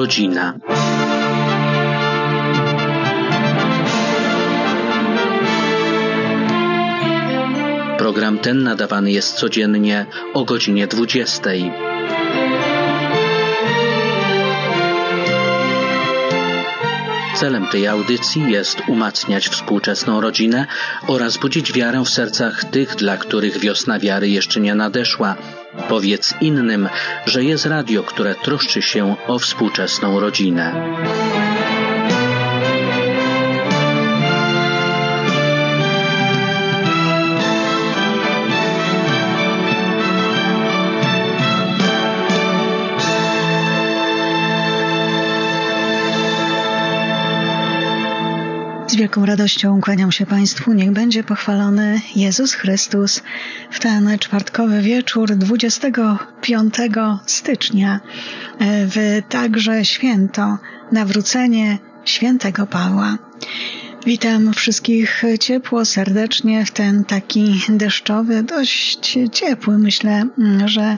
rodzina. Program ten nadawany jest codziennie o godzinie 20. Celem tej audycji jest umacniać współczesną rodzinę oraz budzić wiarę w sercach tych, dla których wiosna wiary jeszcze nie nadeszła. Powiedz innym, że jest radio, które troszczy się o współczesną rodzinę. Wielką radością kłaniam się Państwu. Niech będzie pochwalony Jezus Chrystus w ten czwartkowy wieczór 25 stycznia w także święto nawrócenie świętego Pawła. Witam wszystkich ciepło, serdecznie w ten taki deszczowy, dość ciepły, myślę, że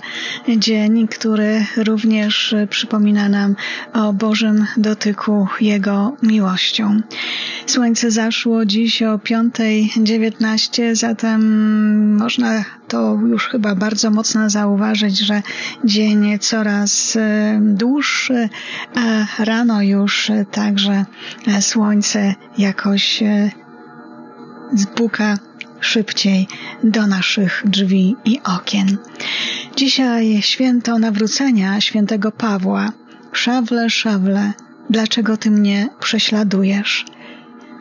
dzień, który również przypomina nam o Bożym dotyku Jego miłością. Słońce zaszło dziś o 5.19, zatem można to już chyba bardzo mocno zauważyć, że dzień coraz dłuższy, a rano już także słońce jakoś zbuka szybciej do naszych drzwi i okien. Dzisiaj święto nawrócenia świętego Pawła. Szawle, szawle, dlaczego ty mnie prześladujesz?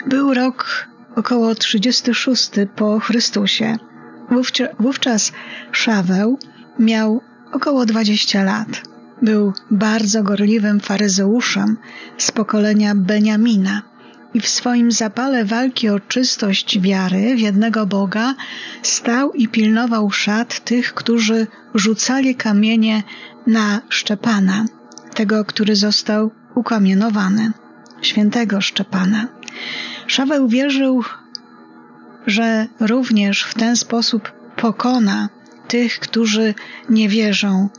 Był rok około 36 po Chrystusie. Wówczas Szaweł miał około 20 lat. Był bardzo gorliwym faryzeuszem z pokolenia Beniamina i w swoim zapale walki o czystość wiary w jednego Boga stał i pilnował szat tych, którzy rzucali kamienie na Szczepana, tego, który został ukamienowany, świętego Szczepana. Szaweł wierzył, że również w ten sposób pokona tych, którzy nie wierzą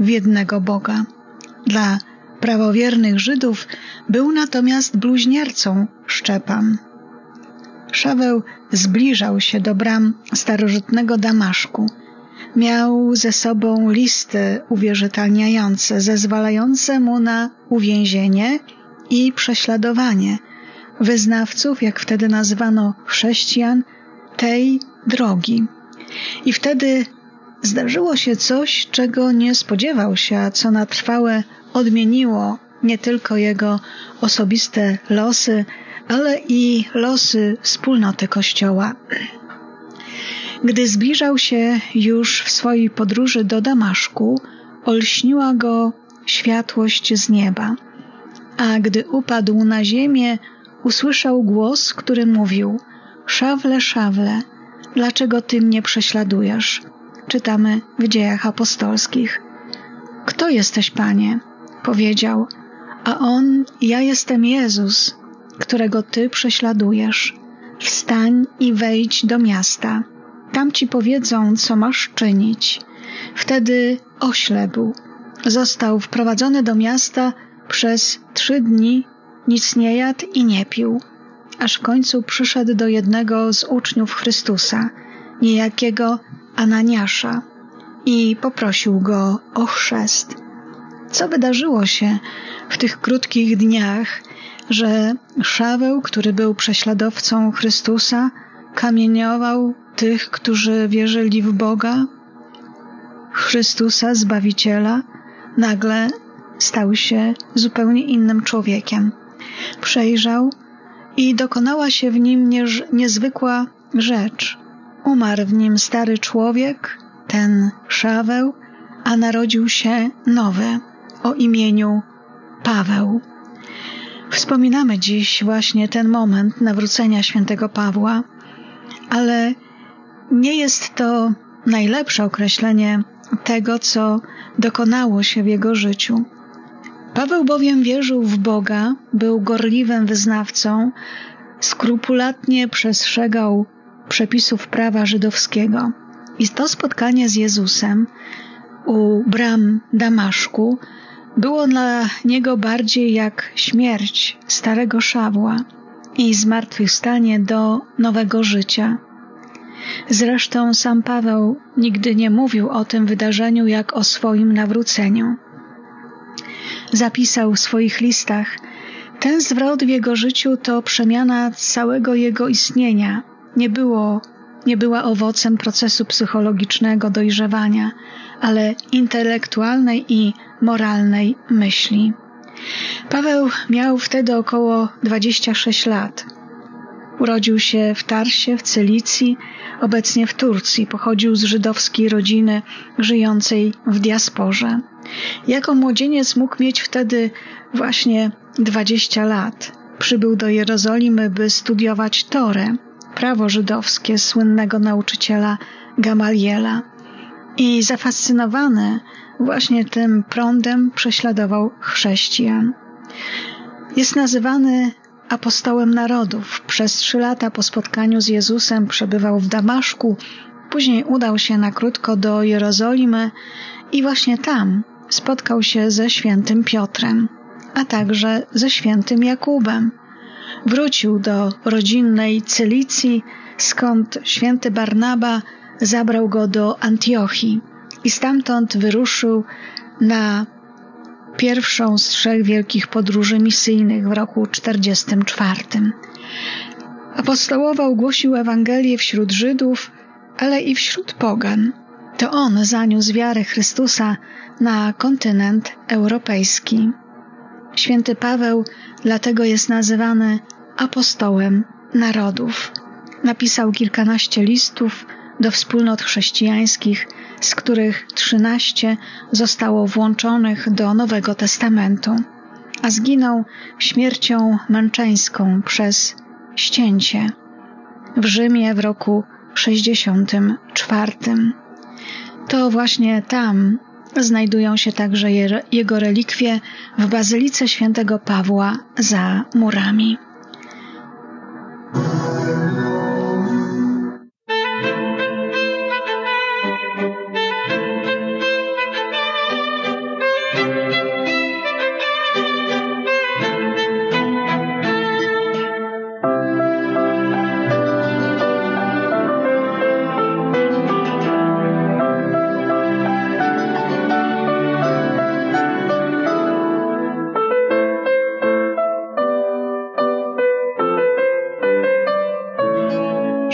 w jednego Boga. Dla prawowiernych Żydów był natomiast bluźniercą Szczepan. Szaweł zbliżał się do bram starożytnego Damaszku. Miał ze sobą listy uwierzytelniające, zezwalające mu na uwięzienie i prześladowanie wyznawców, jak wtedy nazwano chrześcijan, tej drogi. I wtedy zdarzyło się coś, czego nie spodziewał się, a co na trwałe odmieniło nie tylko jego osobiste losy, ale i losy wspólnoty Kościoła. Gdy zbliżał się już w swojej podróży do Damaszku, olśniła go światłość z nieba, a gdy upadł na ziemię, usłyszał głos, który mówił: Szawle, szawle, dlaczego ty mnie prześladujesz? Czytamy w dziejach apostolskich. Kto jesteś, panie? Powiedział, a on, ja jestem Jezus, którego ty prześladujesz. Wstań i wejdź do miasta. Tam ci powiedzą, co masz czynić. Wtedy oślepł. Został wprowadzony do miasta przez trzy dni nic nie jadł i nie pił, aż w końcu przyszedł do jednego z uczniów Chrystusa, niejakiego Ananiasza, i poprosił go o chrzest. Co wydarzyło się w tych krótkich dniach, że Szaweł, który był prześladowcą Chrystusa, kamieniował tych, którzy wierzyli w Boga, Chrystusa, Zbawiciela, nagle stał się zupełnie innym człowiekiem przejrzał i dokonała się w nim niezwykła rzecz. Umarł w nim stary człowiek, ten Szaweł, a narodził się nowy o imieniu Paweł. Wspominamy dziś właśnie ten moment nawrócenia świętego Pawła, ale nie jest to najlepsze określenie tego, co dokonało się w jego życiu. Paweł bowiem wierzył w Boga, był gorliwym wyznawcą, skrupulatnie przestrzegał przepisów prawa żydowskiego. I to spotkanie z Jezusem u bram Damaszku było dla niego bardziej jak śmierć starego Szawła i zmartwychwstanie do nowego życia. Zresztą sam Paweł nigdy nie mówił o tym wydarzeniu jak o swoim nawróceniu. Zapisał w swoich listach: Ten zwrot w jego życiu to przemiana całego jego istnienia. Nie było nie była owocem procesu psychologicznego dojrzewania, ale intelektualnej i moralnej myśli. Paweł miał wtedy około 26 lat. Urodził się w Tarsie, w Cylicji, obecnie w Turcji. Pochodził z żydowskiej rodziny żyjącej w diasporze. Jako młodzieniec mógł mieć wtedy właśnie 20 lat. Przybył do Jerozolimy, by studiować Torę, prawo żydowskie słynnego nauczyciela Gamaliela. I zafascynowany właśnie tym prądem prześladował chrześcijan. Jest nazywany apostołem narodów. Przez trzy lata po spotkaniu z Jezusem przebywał w Damaszku, później udał się na krótko do Jerozolimy i właśnie tam spotkał się ze świętym Piotrem, a także ze świętym Jakubem. Wrócił do rodzinnej Cylicji, skąd święty Barnaba zabrał go do Antiochii i stamtąd wyruszył na pierwszą z trzech wielkich podróży misyjnych w roku 44. Apostołował, głosił Ewangelię wśród Żydów, ale i wśród pogan. To on zaniósł wiarę Chrystusa na kontynent europejski. Święty Paweł dlatego jest nazywany apostołem narodów. Napisał kilkanaście listów do wspólnot chrześcijańskich, z których trzynaście zostało włączonych do Nowego Testamentu, a zginął śmiercią męczeńską przez ścięcie w Rzymie w roku 64. To właśnie tam znajdują się także jego relikwie w Bazylice Świętego Pawła za murami.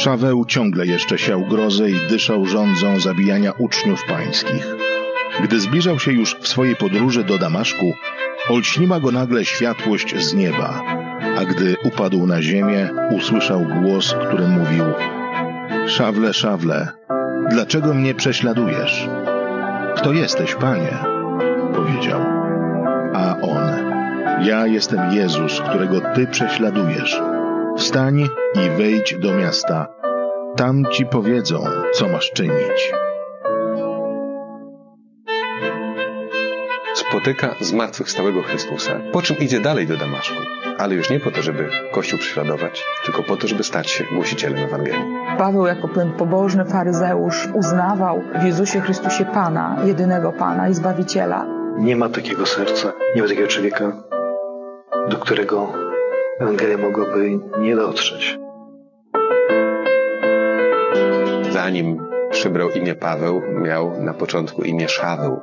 Szaweł ciągle jeszcze siał grozę i dyszał rządzą zabijania uczniów pańskich. Gdy zbliżał się już w swojej podróży do Damaszku, olśniła go nagle światłość z nieba, a gdy upadł na ziemię, usłyszał głos, który mówił Szawle, szawle, dlaczego mnie prześladujesz? Kto jesteś, panie? powiedział. A on, ja jestem Jezus, którego ty prześladujesz. Wstań i wejdź do miasta. Tam ci powiedzą, co masz czynić. Spotyka zmartwychwstałego Chrystusa, po czym idzie dalej do Damaszku, ale już nie po to, żeby Kościół prześladować, tylko po to, żeby stać się głosicielem Ewangelii. Paweł jako ten pobożny faryzeusz uznawał w Jezusie Chrystusie Pana, jedynego Pana i Zbawiciela. Nie ma takiego serca, nie ma takiego człowieka, do którego Ewangelia mogłaby nie dotrzeć. Zanim przybrał imię Paweł, miał na początku imię Szaweł,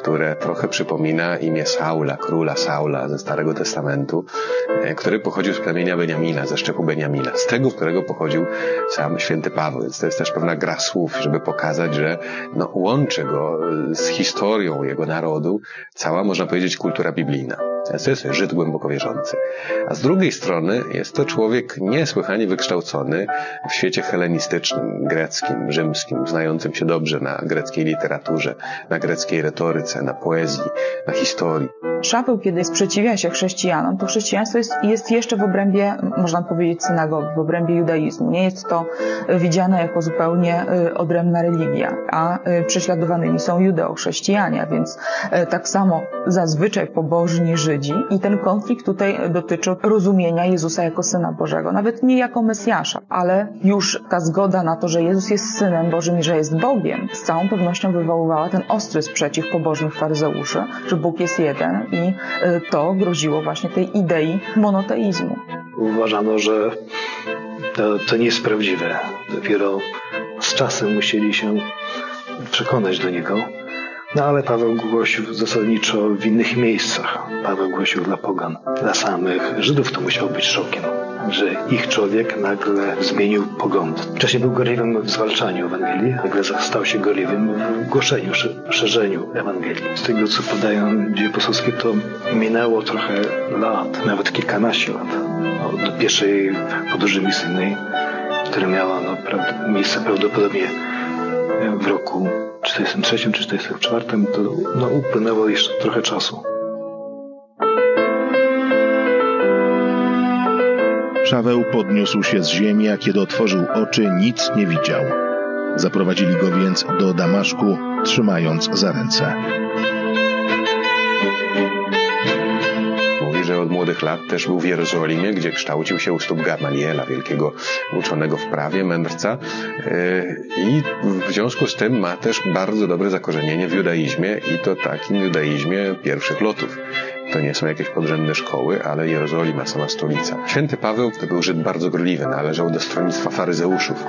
które trochę przypomina imię Saula, króla Saula ze Starego Testamentu, e, który pochodził z plemienia Beniamina, ze szczepu Beniamina, z tego, z którego pochodził sam święty Paweł. Więc to jest też pewna gra słów, żeby pokazać, że no, łączy go z historią jego narodu cała, można powiedzieć, kultura biblijna. To jest Żyd głęboko wierzący. A z drugiej strony jest to człowiek niesłychanie wykształcony w świecie helenistycznym, greckim, rzymskim, znającym się dobrze na greckiej literaturze, na greckiej retoryce, na poezji, na historii. Szaweł, kiedy sprzeciwia się chrześcijanom, to chrześcijaństwo jest, jest jeszcze w obrębie, można powiedzieć, synagogi, w obrębie judaizmu. Nie jest to widziane jako zupełnie odrębna religia, a prześladowanymi są judeo-chrześcijanie, więc tak samo zazwyczaj pobożni Żydzi i ten konflikt tutaj dotyczy rozumienia Jezusa jako Syna Bożego, nawet nie jako Mesjasza, ale już ta zgoda na to, że Jezus jest Synem Bożym i że jest Bogiem, z całą pewnością wywoływała ten ostry sprzeciw pobożnych faryzeuszy, że Bóg jest jeden i y, to groziło właśnie tej idei monoteizmu. Uważano, że to, to nie jest prawdziwe. Dopiero z czasem musieli się przekonać do niego. No ale Paweł głosił zasadniczo w innych miejscach. Paweł głosił dla pogan. Dla samych Żydów to musiał być szokiem, że ich człowiek nagle zmienił pogląd. Wcześniej był gorliwym w zwalczaniu Ewangelii, nagle stał się gorliwym w głoszeniu, szerzeniu Ewangelii. Z tego, co podają dzieje poselskie, to minęło trochę lat, nawet kilkanaście lat od pierwszej podróży misyjnej, która miała no, miejsce prawdopodobnie w roku 43 czy 44 to no, upłynęło jeszcze trochę czasu. Szaweł podniósł się z ziemi, a kiedy otworzył oczy, nic nie widział. Zaprowadzili go więc do Damaszku, trzymając za ręce. Od młodych lat też był w Jerozolimie, gdzie kształcił się u stóp Gamaliela, wielkiego uczonego w prawie, mędrca. E, I w związku z tym ma też bardzo dobre zakorzenienie w judaizmie i to takim judaizmie pierwszych lotów. To nie są jakieś podrzędne szkoły, ale Jerozolima, sama stolica. Święty Paweł to był Żyd bardzo gorliwy, należał do stronnictwa faryzeuszów,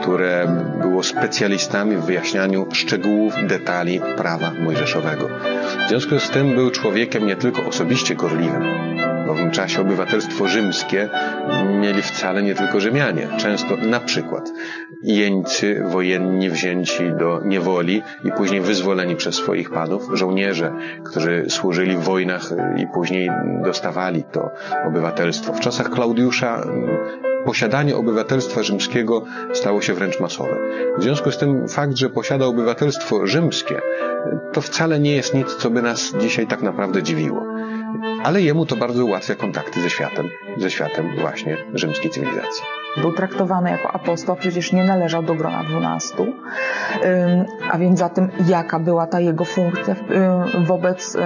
które było specjalistami w wyjaśnianiu szczegółów, detali prawa mojżeszowego. W związku z tym był człowiekiem nie tylko osobiście gorliwym, w owym czasie obywatelstwo rzymskie mieli wcale nie tylko Rzymianie. Często na przykład jeńcy wojenni wzięci do niewoli i później wyzwoleni przez swoich panów, żołnierze, którzy służyli w wojnach i później dostawali to obywatelstwo. W czasach Klaudiusza posiadanie obywatelstwa rzymskiego stało się wręcz masowe. W związku z tym fakt, że posiada obywatelstwo rzymskie, to wcale nie jest nic, co by nas dzisiaj tak naprawdę dziwiło. Ale jemu to bardzo ułatwia kontakty ze światem, ze światem właśnie rzymskiej cywilizacji. Był traktowany jako apostoł, przecież nie należał do grona dwunastu. A więc za tym, jaka była ta jego funkcja wobec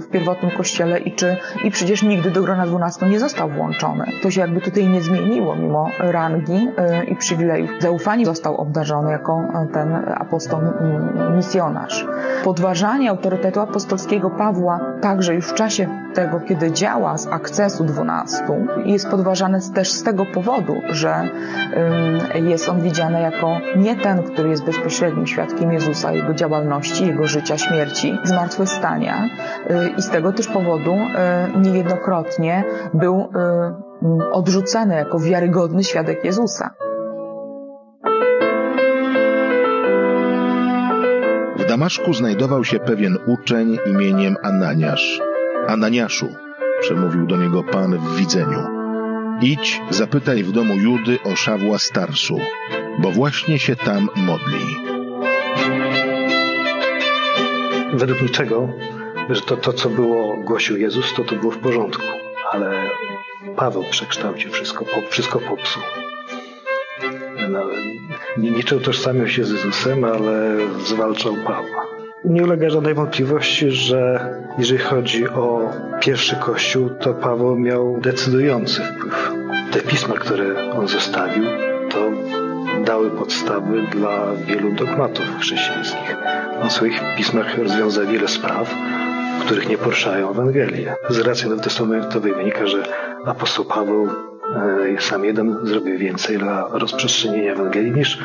w pierwotnym kościele i czy i przecież nigdy do grona dwunastu nie został włączony. To się jakby tutaj nie zmieniło, mimo rangi i przywilejów. Zaufaniem został obdarzony jako ten apostoł misjonarz. Podważanie autorytetu apostolskiego Pawła także już w czasie tego, kiedy działa z akcesu dwunastu, jest podważane też z tego powodu, powodu, że jest on widziany jako nie ten, który jest bezpośrednim świadkiem Jezusa, jego działalności, jego życia, śmierci, zmartwychwstania. Y, I z tego też powodu y, niejednokrotnie był y, odrzucany jako wiarygodny świadek Jezusa. W Damaszku znajdował się pewien uczeń imieniem Ananiasz. Ananiaszu, przemówił do niego Pan w widzeniu. Idź, zapytaj w domu Judy o Szawła Starsu, bo właśnie się tam modli. Według niczego, że to, to co było, głosił Jezus, to to było w porządku, ale Paweł przekształcił wszystko, wszystko popsuł. No, nie, nie utożsamiał się z Jezusem, ale zwalczał Pawła. Nie ulega żadnej wątpliwości, że jeżeli chodzi o pierwszy kościół, to Paweł miał decydujący wpływ. Te pisma, które on zostawił, to dały podstawy dla wielu dogmatów chrześcijańskich. On w swoich pismach rozwiązał wiele spraw, których nie poruszają Ewangelie. Z racji nowotestamentowej wynika, że apostoł Paweł e, sam jeden zrobił więcej dla rozprzestrzenienia Ewangelii niż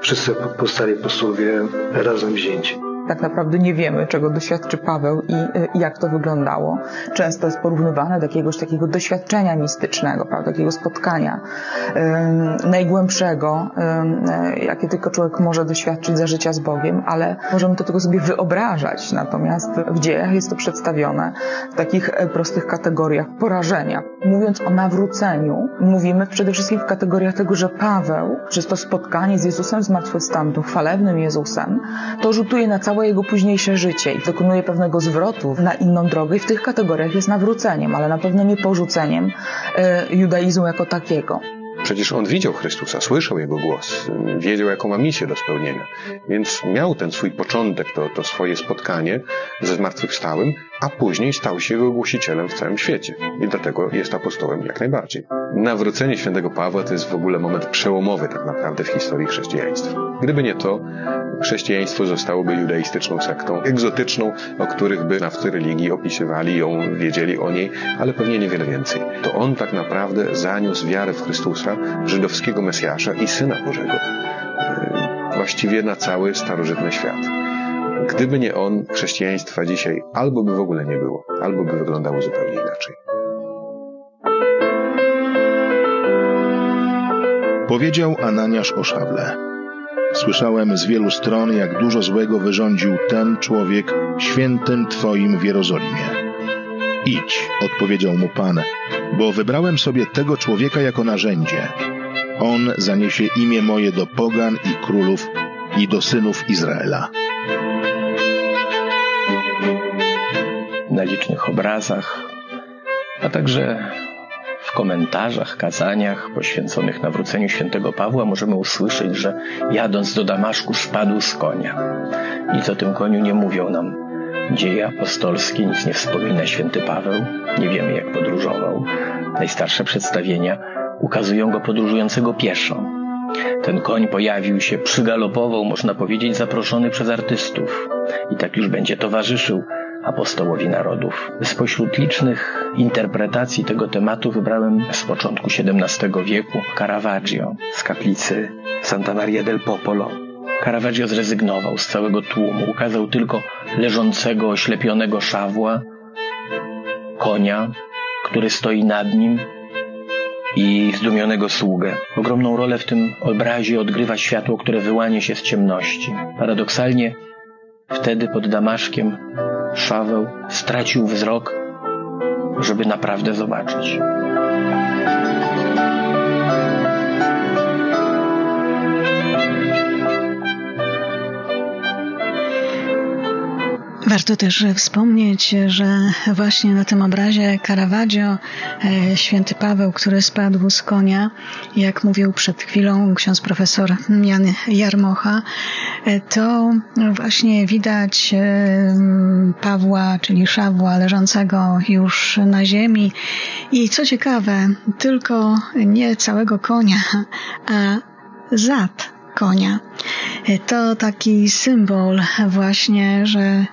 wszyscy pozostali posłowie razem wzięci tak naprawdę nie wiemy, czego doświadczy Paweł i, i, jak to wyglądało. Często jest porównywane do jakiegoś takiego doświadczenia mistycznego, prawda, takiego spotkania najgłębszego, um, jakie tylko człowiek może doświadczyć za życia z Bogiem, ale możemy to tylko sobie wyobrażać. Natomiast w dziejach jest to przedstawione w takich e, prostych kategoriach porażenia. Mówiąc o nawróceniu, mówimy przede wszystkim w kategoriach tego, że Paweł, przez to spotkanie z Jezusem zmartwychwstałym, tym chwalebnym Jezusem, to rzutuje na cały całe jego późniejsze życie i dokonuje pewnego zwrotu na inną drogę i w tych kategoriach jest nawróceniem, ale na pewno nie porzuceniem e, judaizmu jako takiego. Przecież on widział Chrystusa, słyszał Jego głos, wiedział, jaką ma misję do spełnienia. Więc miał ten swój początek, to, to swoje spotkanie ze zmartwychwstałym, a później stał się Jego głosicielem w całym świecie. I dlatego jest apostołem jak najbardziej. Nawrócenie świętego Pawła to jest w ogóle moment przełomowy tak naprawdę w historii chrześcijaństwa. Gdyby nie to, chrześcijaństwo zostałoby judaistyczną sektą, egzotyczną, o których by nawcy religii opisywali ją, wiedzieli o niej, ale pewnie niewiele więcej. To on tak naprawdę zaniósł wiarę w Chrystusa, żydowskiego Mesjasza i Syna Bożego, e, właściwie na cały starożytny świat. Gdyby nie on, chrześcijaństwa dzisiaj albo by w ogóle nie było, albo by wyglądało zupełnie inaczej. Powiedział Ananiasz o Szawle. Słyszałem z wielu stron, jak dużo złego wyrządził ten człowiek świętym Twoim w Jerozolimie. Idź, odpowiedział mu Pan, bo wybrałem sobie tego człowieka jako narzędzie. On zaniesie imię moje do pogan i królów i do synów Izraela. Na licznych obrazach, a także w komentarzach, kazaniach poświęconych nawróceniu świętego Pawła możemy usłyszeć, że jadąc do Damaszku spadł z konia. Nic o tym koniu nie mówią nam dzieje apostolskie, nic nie wspomina święty Paweł, nie wiemy jak podróżował. Najstarsze przedstawienia ukazują go podróżującego pieszo. Ten koń pojawił się, przygalopował, można powiedzieć, zaproszony przez artystów i tak już będzie towarzyszył apostołowi narodów. Spośród licznych interpretacji tego tematu wybrałem z początku XVII wieku Caravaggio z kaplicy Santa Maria del Popolo. Caravaggio zrezygnował z całego tłumu, ukazał tylko leżącego, oślepionego szawła, konia, który stoi nad nim i zdumionego sługę. Ogromną rolę w tym obrazie odgrywa światło, które wyłania się z ciemności. Paradoksalnie wtedy pod Damaszkiem Szaweł stracił wzrok, żeby naprawdę zobaczyć. Warto też wspomnieć, że właśnie na tym obrazie Caravaggio e, święty Paweł, który spadł z konia, jak mówił przed chwilą ksiądz profesor Jan Jarmocha, e, to właśnie widać e, Pawła, czyli Szawła leżącego już na ziemi. I co ciekawe, tylko nie całego konia, a zad konia. To taki symbol właśnie, że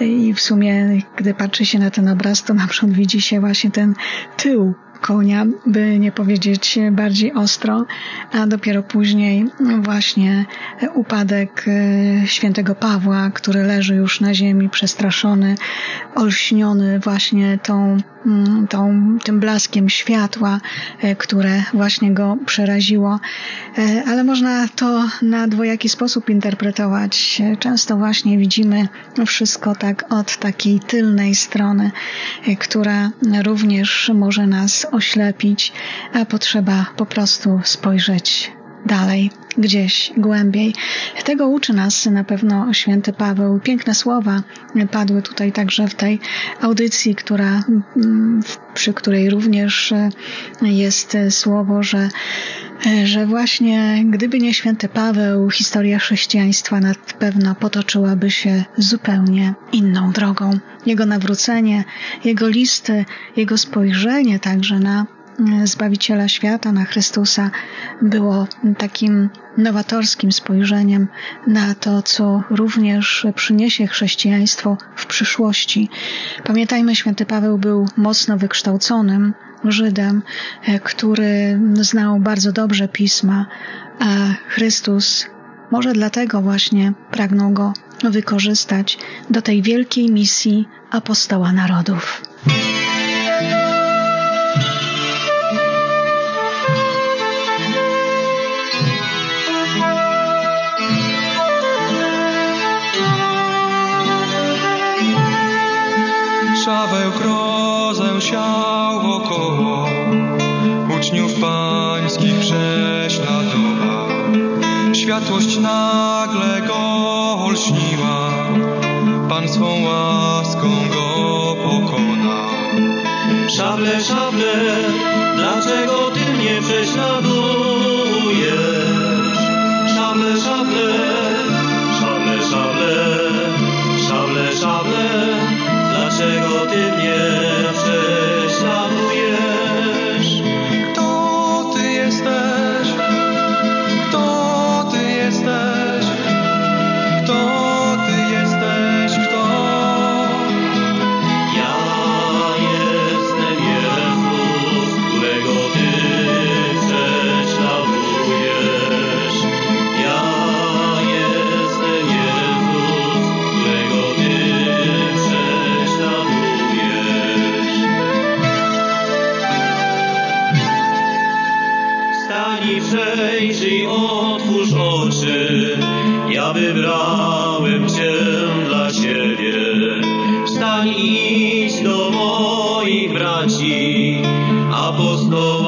i w sumie, gdy patrzy się na ten obraz, to na przykład widzi się właśnie ten tył konia, by nie powiedzieć bardziej ostro, a dopiero później właśnie upadek e, świętego Pawła, który leży już na ziemi przestraszony, olśniony właśnie tą, tą, tym blaskiem światła, e, które właśnie go przeraziło. E, ale można to na dwojaki sposób interpretować. Często właśnie widzimy wszystko tak od takiej tylnej strony, która również może nas oślepić, a potrzeba po prostu spojrzeć dalej, gdzieś głębiej. Tego uczy nas na pewno święty Paweł. Piękne słowa padły tutaj także w tej audycji, która, przy której również jest słowo, że, że właśnie gdyby nie święty Paweł, historia chrześcijaństwa na pewno potoczyłaby się zupełnie inną drogą. Jego nawrócenie, jego listy, jego spojrzenie także na Zbawiciela świata, na Chrystusa, było takim nowatorskim spojrzeniem na to, co również przyniesie chrześcijaństwo w przyszłości. Pamiętajmy, święty Paweł był mocno wykształconym Żydem, który znał bardzo dobrze pisma, a Chrystus może dlatego właśnie pragnął go wykorzystać do tej wielkiej misji apostoła narodów. Szaweł grozę siał wokoło, uczniów pańskich prześladował. Światłość nagle go olśniła, Pan swą łaską go pokona. Szable, szable, dlaczego ty mnie prześladujesz? Szable, szable, wybrałem Cię dla siebie. Wstań idź do moich braci, apostoła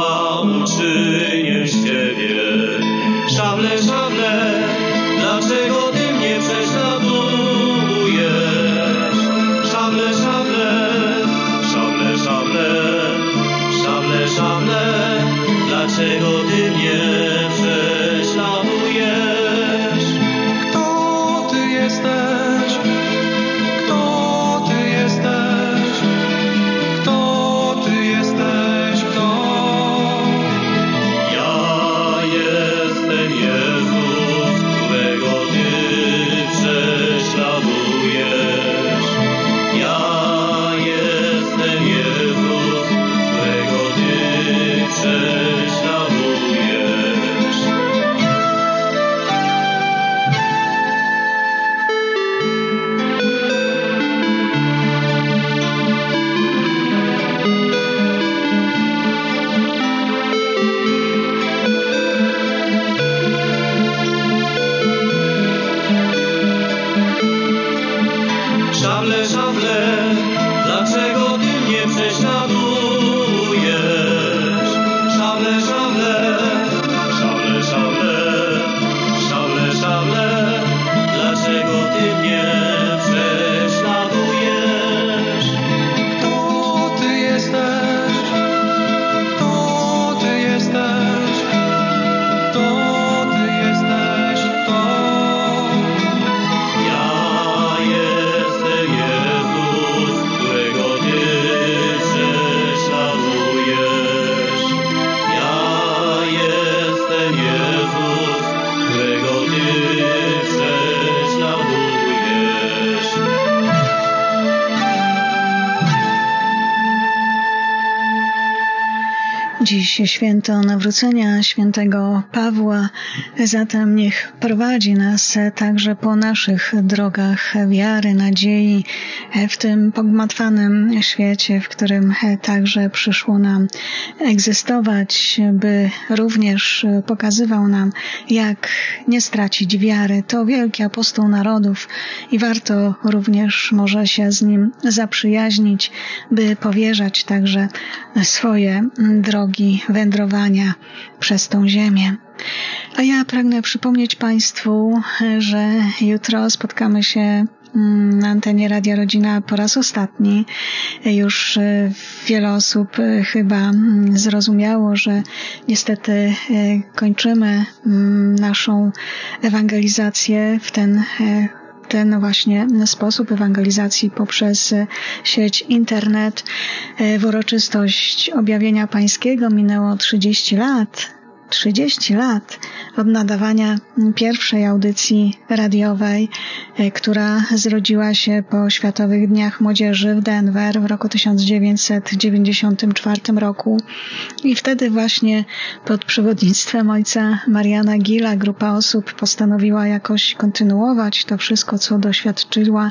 Dziś święto nawrócenia świętego Pawła, zatem niech prowadzi nas także po naszych drogach wiary, nadziei w tym pogmatwanym świecie, w którym także przyszło nam egzystować, by również pokazywał nam, jak nie stracić wiary. To wielki apostoł narodów i warto również może się z nim zaprzyjaźnić, by powierzać także swoje drogi wędrowania przez tą ziemię. A ja pragnę przypomnieć Państwu, że jutro spotkamy się na antenie Radia Rodzina po raz ostatni. Już wiele osób chyba zrozumiało, że niestety kończymy naszą ewangelizację w ten ten właśnie sposób ewangelizacji poprzez sieć internet. W uroczystość objawienia pańskiego minęło 30 lat. 30 lat od nadawania pierwszej audycji radiowej, która zrodziła się po Światowych Dniach Młodzieży w Denver w roku 1994 roku. I wtedy właśnie pod przewodnictwem ojca Mariana Gila grupa osób postanowiła jakoś kontynuować to wszystko, co doświadczyła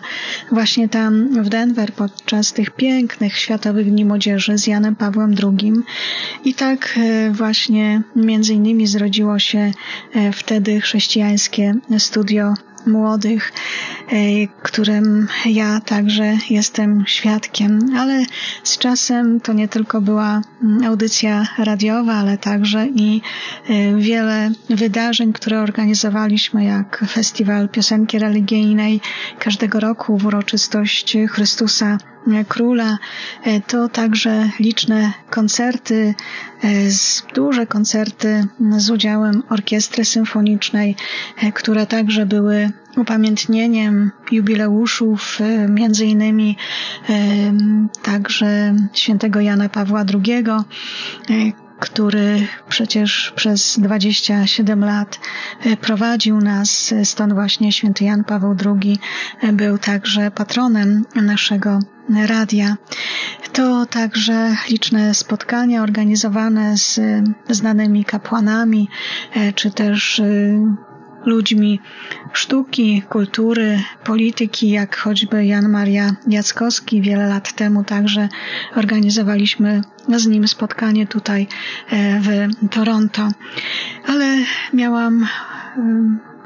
właśnie tam w Denver podczas tych pięknych Światowych Dni Młodzieży z Janem Pawłem II. I tak właśnie między innymi zrodziło się wtedy chrześcijańskie studio młodych. Którym ja także jestem świadkiem. Ale z czasem to nie tylko była mm, audycja radiowa, ale także i wiele wydarzeń, które organizowaliśmy, jak Festiwal Piosenki Religijnej każdego roku w uroczystość Chrystusa Króla. To także liczne koncerty, duże koncerty z udziałem orkiestry symfonicznej, które także były upamiętnieniem jubileuszów, między innymi także świętego Jana Pawła II, który przecież przez 27 lat prowadził nas, stąd właśnie święty Jan Paweł II był także patronem naszego radia. To także liczne spotkania organizowane z znanymi kapłanami, czy też ludźmi sztuki, kultury, polityki, jak choćby Jan Maria Jackowski. Wiele lat temu także organizowaliśmy z nim spotkanie tutaj e, w Toronto. Ale miałam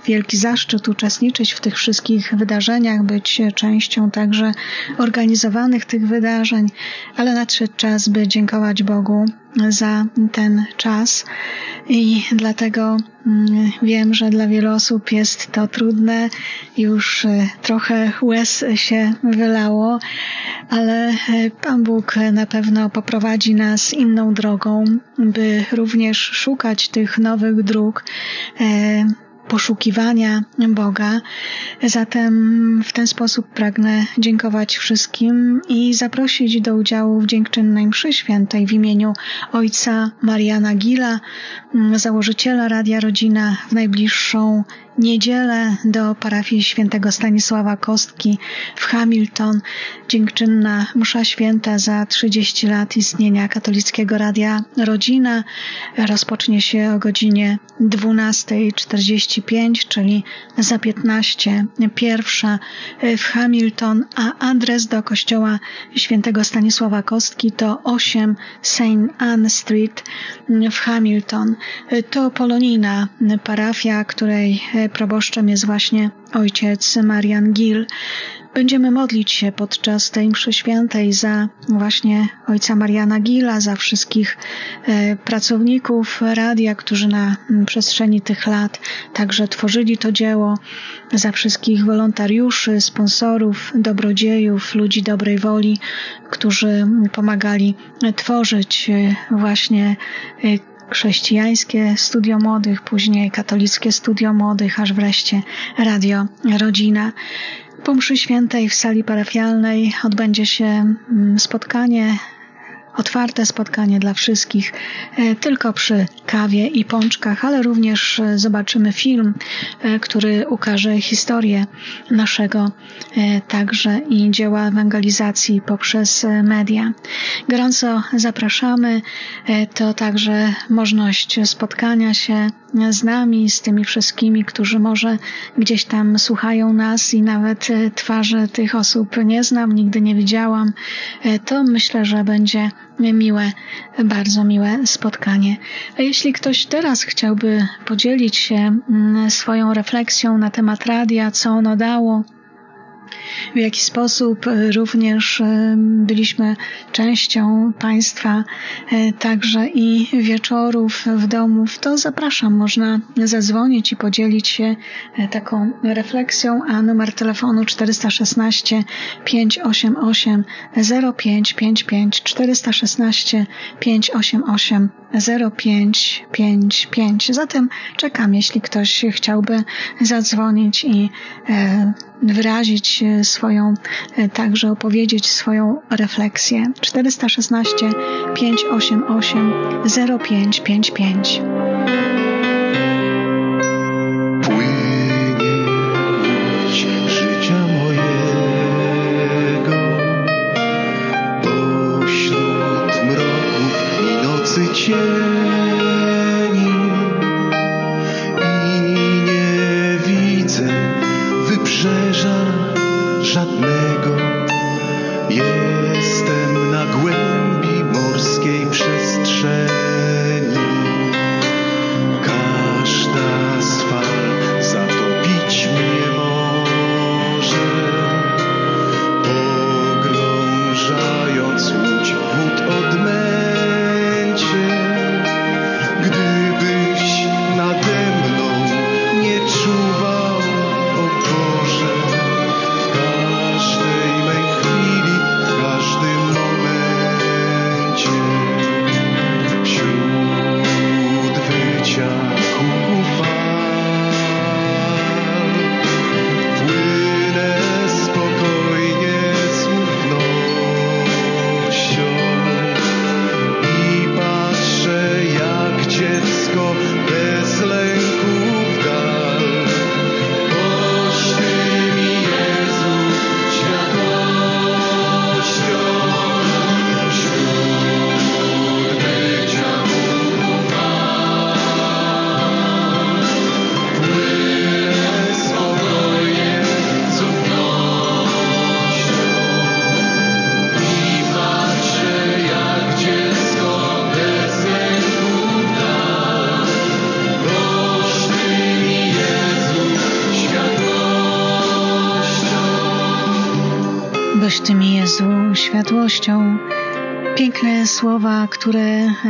wielki zaszczyt uczestniczyć w tych wszystkich wydarzeniach, być częścią także organizowanych tych wydarzeń, ale nadszedł czas, by dziękować Bogu za ten czas. I dlatego mm, wiem, że dla wielu osób jest to trudne, już e, trochę łez się wylało, ale e, Pan Bóg na pewno poprowadzi nas inną drogą, by również szukać tych nowych dróg e, poszukiwania Boga. Zatem w ten sposób pragnę dziękować wszystkim i zaprosić do udziału w dziękczynnej mszy świętej w imieniu ojca Mariana Gila, założyciela Radia Rodzina w najbliższą niedzielę do parafii świętego Stanisława Kostki w Hamilton. Dziękczynna msza święta za 30 lat istnienia katolickiego radia Rodzina rozpocznie się o godzinie 12.45, czyli za 15 pierwsza w Hamilton, a adres do kościoła świętego Stanisława Kostki to 8 St. Anne Street w Hamilton. To polonijna parafia, której proboszczem jest właśnie ojciec Marian Gil. Będziemy modlić się podczas tej mszy świętej za właśnie ojca Mariana Gila, za wszystkich e, pracowników radia, którzy na przestrzeni tych lat także tworzyli to dzieło, za wszystkich wolontariuszy, sponsorów, dobrodziejów, ludzi dobrej woli, którzy pomagali tworzyć e, właśnie e, chrześcijańskie studio młodych, później katolickie studio młodych, aż wreszcie radio Rodzina. Po mszy świętej w sali parafialnej odbędzie się mm, spotkanie otwarte spotkanie dla wszystkich, e, tylko przy kawie i pączkach, ale również e, zobaczymy film, e, który ukaże historię naszego także i dzieła ewangelizacji poprzez media. Gorąco zapraszamy. To także możliwość spotkania się z nami, z tymi wszystkimi, którzy może gdzieś tam słuchają nas i nawet twarzy tych osób nie znam, nigdy nie widziałam. To myślę, że będzie miłe, bardzo miłe spotkanie. A jeśli ktoś teraz chciałby podzielić się mm, swoją refleksją na temat radia, co ono dało, w jaki sposób e, również e, byliśmy częścią państwa, e, także i wieczorów w domów, to zapraszam. Można zadzwonić i podzielić się taką refleksją, a numer telefonu 416 588 0555 416 588 0555. Zatem czekam, jeśli ktoś chciałby zadzwonić i wyrazić swoją, e, także opowiedzieć swoją refleksję. 416 588 0555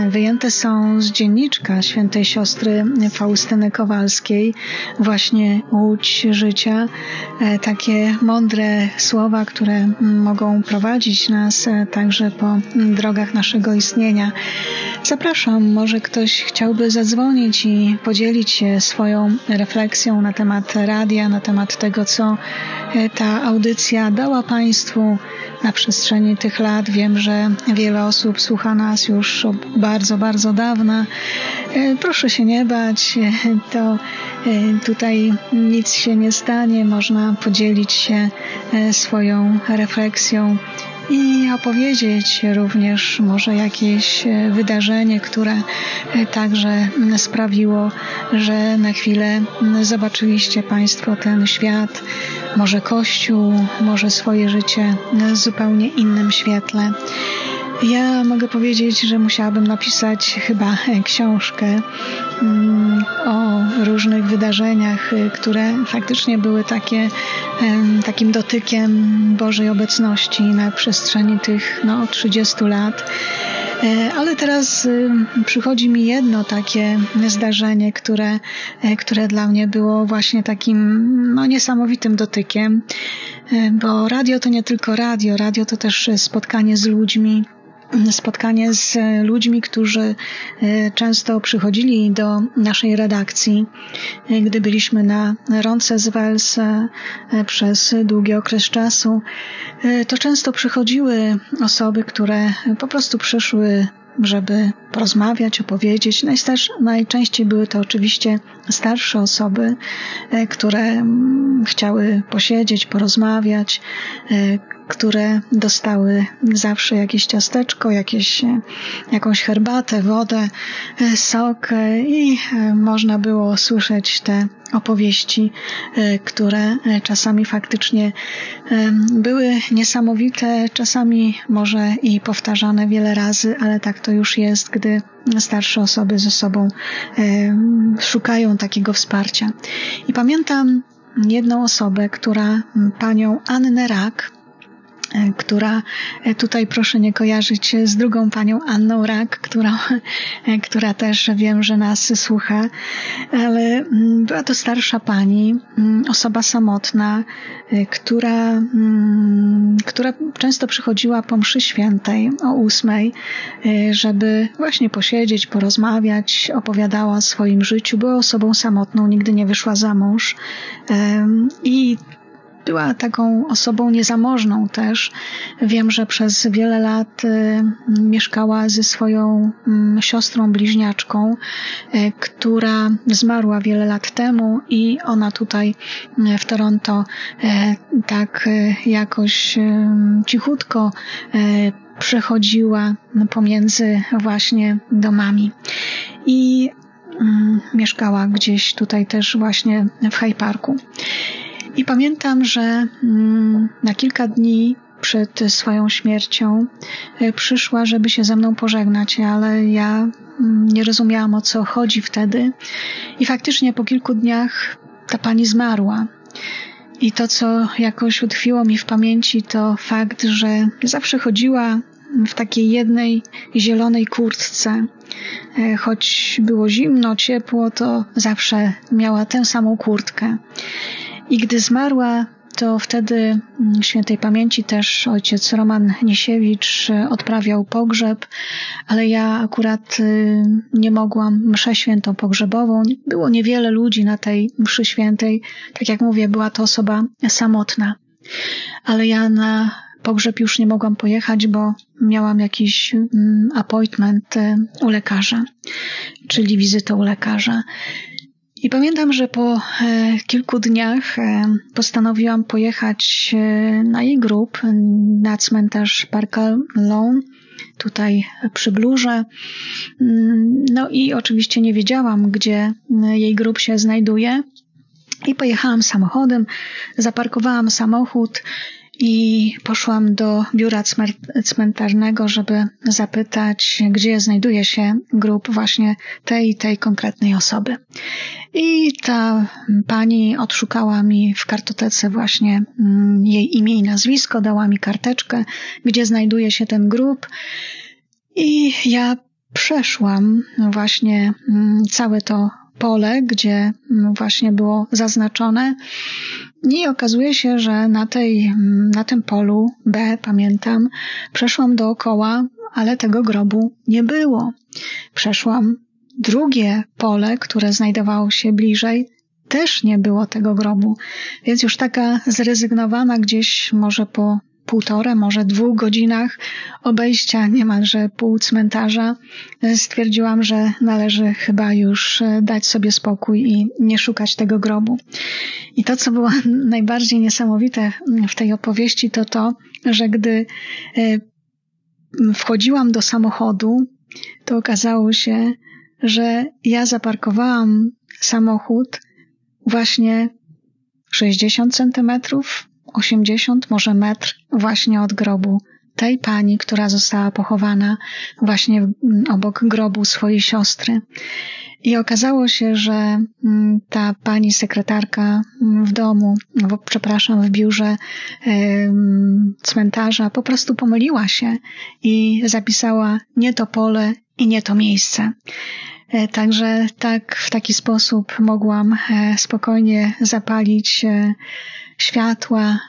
wyjęte są z dzienniczka świętej siostry Faustyny Kowalskiej, właśnie Łódź Życia. E, takie mądre słowa, które mogą prowadzić nas e, także po drogach naszego istnienia. Zapraszam, może ktoś chciałby zadzwonić i podzielić się swoją refleksją na temat radia, na temat tego, co e, ta audycja dała Państwu na przestrzeni tych lat. Wiem, że wiele osób słucha nas już bardzo, bardzo dawna. E, proszę się nie bać, to e, tutaj nic się nie stanie. Można podzielić się swoją refleksją i opowiedzieć również może jakieś e, wydarzenie, które e, także sprawiło, że na chwilę zobaczyliście Państwo ten świat, może Kościół, może swoje życie w zupełnie innym świetle. Ja mogę powiedzieć, że musiałabym napisać chyba książkę mm, o różnych wydarzeniach, y, które faktycznie były takie, takim dotykiem Bożej obecności na przestrzeni tych no, 30 lat. E, ale teraz y, przychodzi mi jedno takie zdarzenie, które, e, które dla mnie było właśnie takim no, niesamowitym dotykiem, e, bo radio to nie tylko radio, radio to też spotkanie z ludźmi, spotkanie z ludźmi, którzy e, często przychodzili do naszej redakcji, e, gdy byliśmy na Roncesvalles e, przez długi okres czasu. To często przychodziły osoby, które po prostu przyszły żeby porozmawiać, opowiedzieć. najczęściej były to oczywiście starsze osoby, które mm, chciały posiedzieć, porozmawiać, które dostały zawsze jakieś ciasteczko, jakieś, e, jakąś herbatę, wodę, e, sok e, i można było słyszeć te opowieści, które czasami faktycznie były niesamowite, czasami może i powtarzane wiele razy, ale tak to już jest, gdy starsze osoby ze sobą szukają takiego wsparcia. I pamiętam jedną osobę, która panią Annę Rak, E, która e, tutaj proszę nie kojarzyć z drugą panią Anną Rak, która, e, która też wiem, że nas słucha, ale mm, była to starsza pani, mm, osoba samotna, która, mm, która często przychodziła po mszy świętej o ósmej, żeby właśnie posiedzieć, porozmawiać, opowiadała o swoim życiu. Była osobą samotną, nigdy nie wyszła za mąż i była taką osobą niezamożną też. Wiem, że przez wiele lat y, mieszkała ze swoją mm, siostrą bliźniaczką, y, która zmarła wiele lat temu i ona tutaj y, w Toronto tak jakoś cichutko przechodziła pomiędzy właśnie domami. I mm, mieszkała gdzieś tutaj też właśnie w High Parku. I pamiętam, że mm, na kilka dni przed swoją śmiercią e, przyszła, żeby się ze mną pożegnać, ale ja mm, nie rozumiałam o co chodzi wtedy. I faktycznie po kilku dniach ta pani zmarła. I to, co jakoś utkwiło mi w pamięci, to fakt, że zawsze chodziła w takiej jednej zielonej kurtce. E, choć było zimno, ciepło, to zawsze miała tę samą kurtkę. I gdy zmarła, to wtedy mm, świętej pamięci też ojciec Roman Niesiewicz y, odprawiał pogrzeb, ale ja akurat y, nie mogłam mszę świętą pogrzebową. Było niewiele ludzi na tej mszy świętej. Tak jak mówię, była to osoba samotna. Ale ja na pogrzeb już nie mogłam pojechać, bo miałam jakiś mm, appointment y, u lekarza, czyli wizytę u lekarza. I pamiętam, że po e, kilku dniach e, postanowiłam pojechać e, na jej grób na cmentarz Parka Lawn, tutaj przy Blurze. Mm, no i oczywiście nie wiedziałam, gdzie jej grób się znajduje. I pojechałam samochodem, zaparkowałam samochód i poszłam do biura cmentarnego, żeby zapytać, gdzie znajduje się grób właśnie tej i tej konkretnej osoby. I ta pani odszukała mi w kartotece właśnie mm, jej imię i nazwisko, dała mi karteczkę, gdzie znajduje się ten grób. I ja przeszłam właśnie mm, całe to pole, gdzie mm, właśnie było zaznaczone. I okazuje się, że na, tej, na tym polu B, pamiętam, przeszłam dookoła, ale tego grobu nie było. Przeszłam drugie pole, które znajdowało się bliżej, też nie było tego grobu. Więc już taka zrezygnowana gdzieś może po półtora, może dwóch godzinach obejścia niemalże pół cmentarza stwierdziłam, że należy chyba już dać sobie spokój i nie szukać tego grobu. I to, co było najbardziej niesamowite w tej opowieści, to to, że gdy e, wchodziłam do samochodu, to okazało się, że ja zaparkowałam samochód właśnie 60 centymetrów 80, może metr właśnie od grobu tej pani, która została pochowana właśnie obok grobu swojej siostry. I okazało się, że mm, ta pani sekretarka mm, w domu, przepraszam, w biurze cmentarza po prostu pomyliła się i zapisała nie to pole i nie to miejsce. E, także tak, w taki sposób mogłam e, spokojnie zapalić e, światła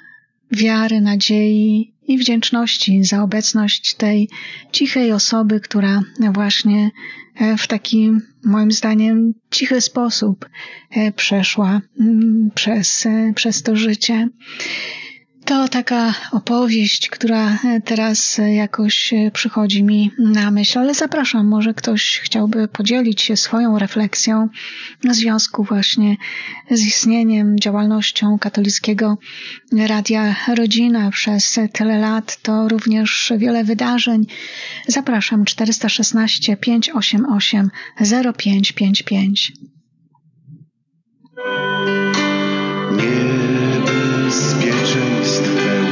wiary, nadziei i wdzięczności za obecność tej cichej osoby, która właśnie w taki, moim zdaniem, cichy sposób przeszła mm, przez, przez to życie. To taka opowieść, która teraz jakoś przychodzi mi na myśl, ale zapraszam, może ktoś chciałby podzielić się swoją refleksją w związku właśnie z istnieniem, działalnością katolickiego Radia Rodzina przez tyle lat. To również wiele wydarzeń. Zapraszam 416 588 0555. bezpieczeństwem.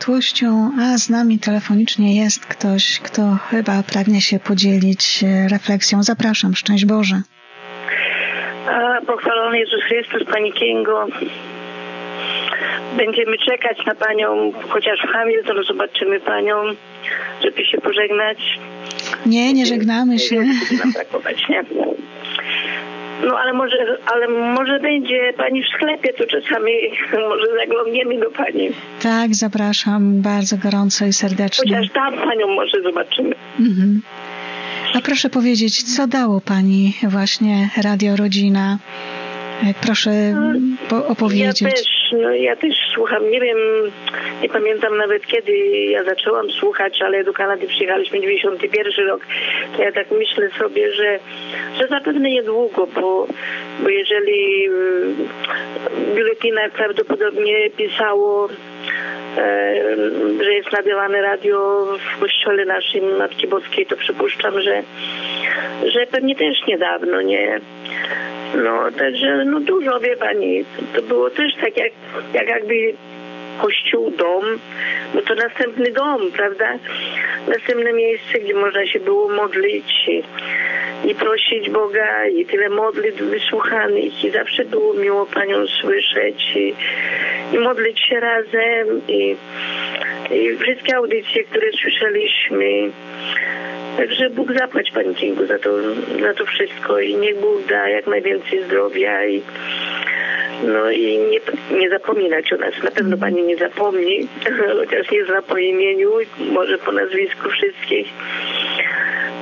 Światłością, a z nami telefonicznie jest ktoś, kto chyba pragnie się podzielić refleksją. Zapraszam, szczęść Boże. A, pochwalony Jezus Chrystus, Pani Kingo. Będziemy czekać na Panią, chociaż w Hamilton zobaczymy Panią, żeby się pożegnać. Nie, nie żegnamy się. Nie, nie? No ale może, ale może będzie pani w sklepie, to czasami może zaglądniemy do pani. Tak, zapraszam bardzo gorąco i serdecznie. Chociaż tam panią może zobaczymy. Mhm. A proszę powiedzieć, co dało pani właśnie Radio Rodzina? Proszę no, opowiedzieć. Ja też no ja też słucham, nie wiem, nie pamiętam nawet kiedy ja zaczęłam słuchać, ale do Kanady przyjechaliśmy 91 rok, to ja tak myślę sobie, że, że zapewne niedługo, bo, bo jeżeli w biuletynach prawdopodobnie pisało e, że jest nadawane radio w kościele naszym Matki Boskiej, to przypuszczam, że, że pewnie też niedawno, nie? No, także no dużo, wie pani, to było też tak jak, jak jakby kościół, dom, no to następny dom, prawda? Następne miejsce, gdzie można się było modlić i prosić Boga i tyle modlitw wysłuchanych i zawsze było miło Panią słyszeć i, i modlić się razem i, i wszystkie audycje, które słyszeliśmy Także Bóg zapłać Pani Kingu za to, za to wszystko i niech Bóg da jak najwięcej zdrowia i no i nie, nie zapominać o nas. Na pewno Pani nie zapomni, chociaż nie zna po imieniu, może po nazwisku wszystkich.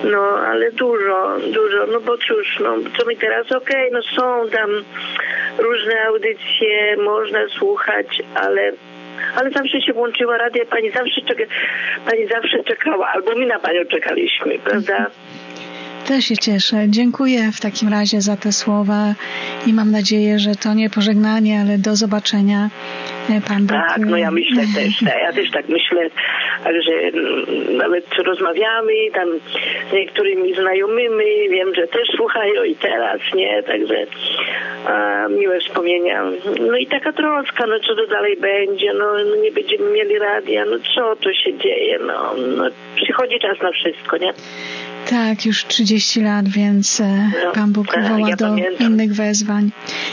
No, ale dużo, dużo, no bo cóż, no, co mi teraz, okej, okay, no są tam różne audycje, można słuchać, ale ale zawsze się włączyła radia, pani zawsze, czeka, pani zawsze czekała, albo my na panią czekaliśmy, prawda? Też się cieszę. Dziękuję w takim razie za te słowa i mam nadzieję, że to nie pożegnanie, ale do zobaczenia. E, Pan Bóg... Tak, no ja myślę też, tak, ja też tak myślę, że mm, nawet rozmawiamy tam z niektórymi znajomymi, wiem, że też słuchają i teraz, nie, także a, miłe wspomnienia. No i taka troska, no co to dalej będzie, no, no nie będziemy mieli radia, no co to się dzieje, no, no przychodzi czas na wszystko, nie? Tak, już 30 lat, więc e, no, Pan Bóg tak, woła ja do pamiętam. innych wezwań.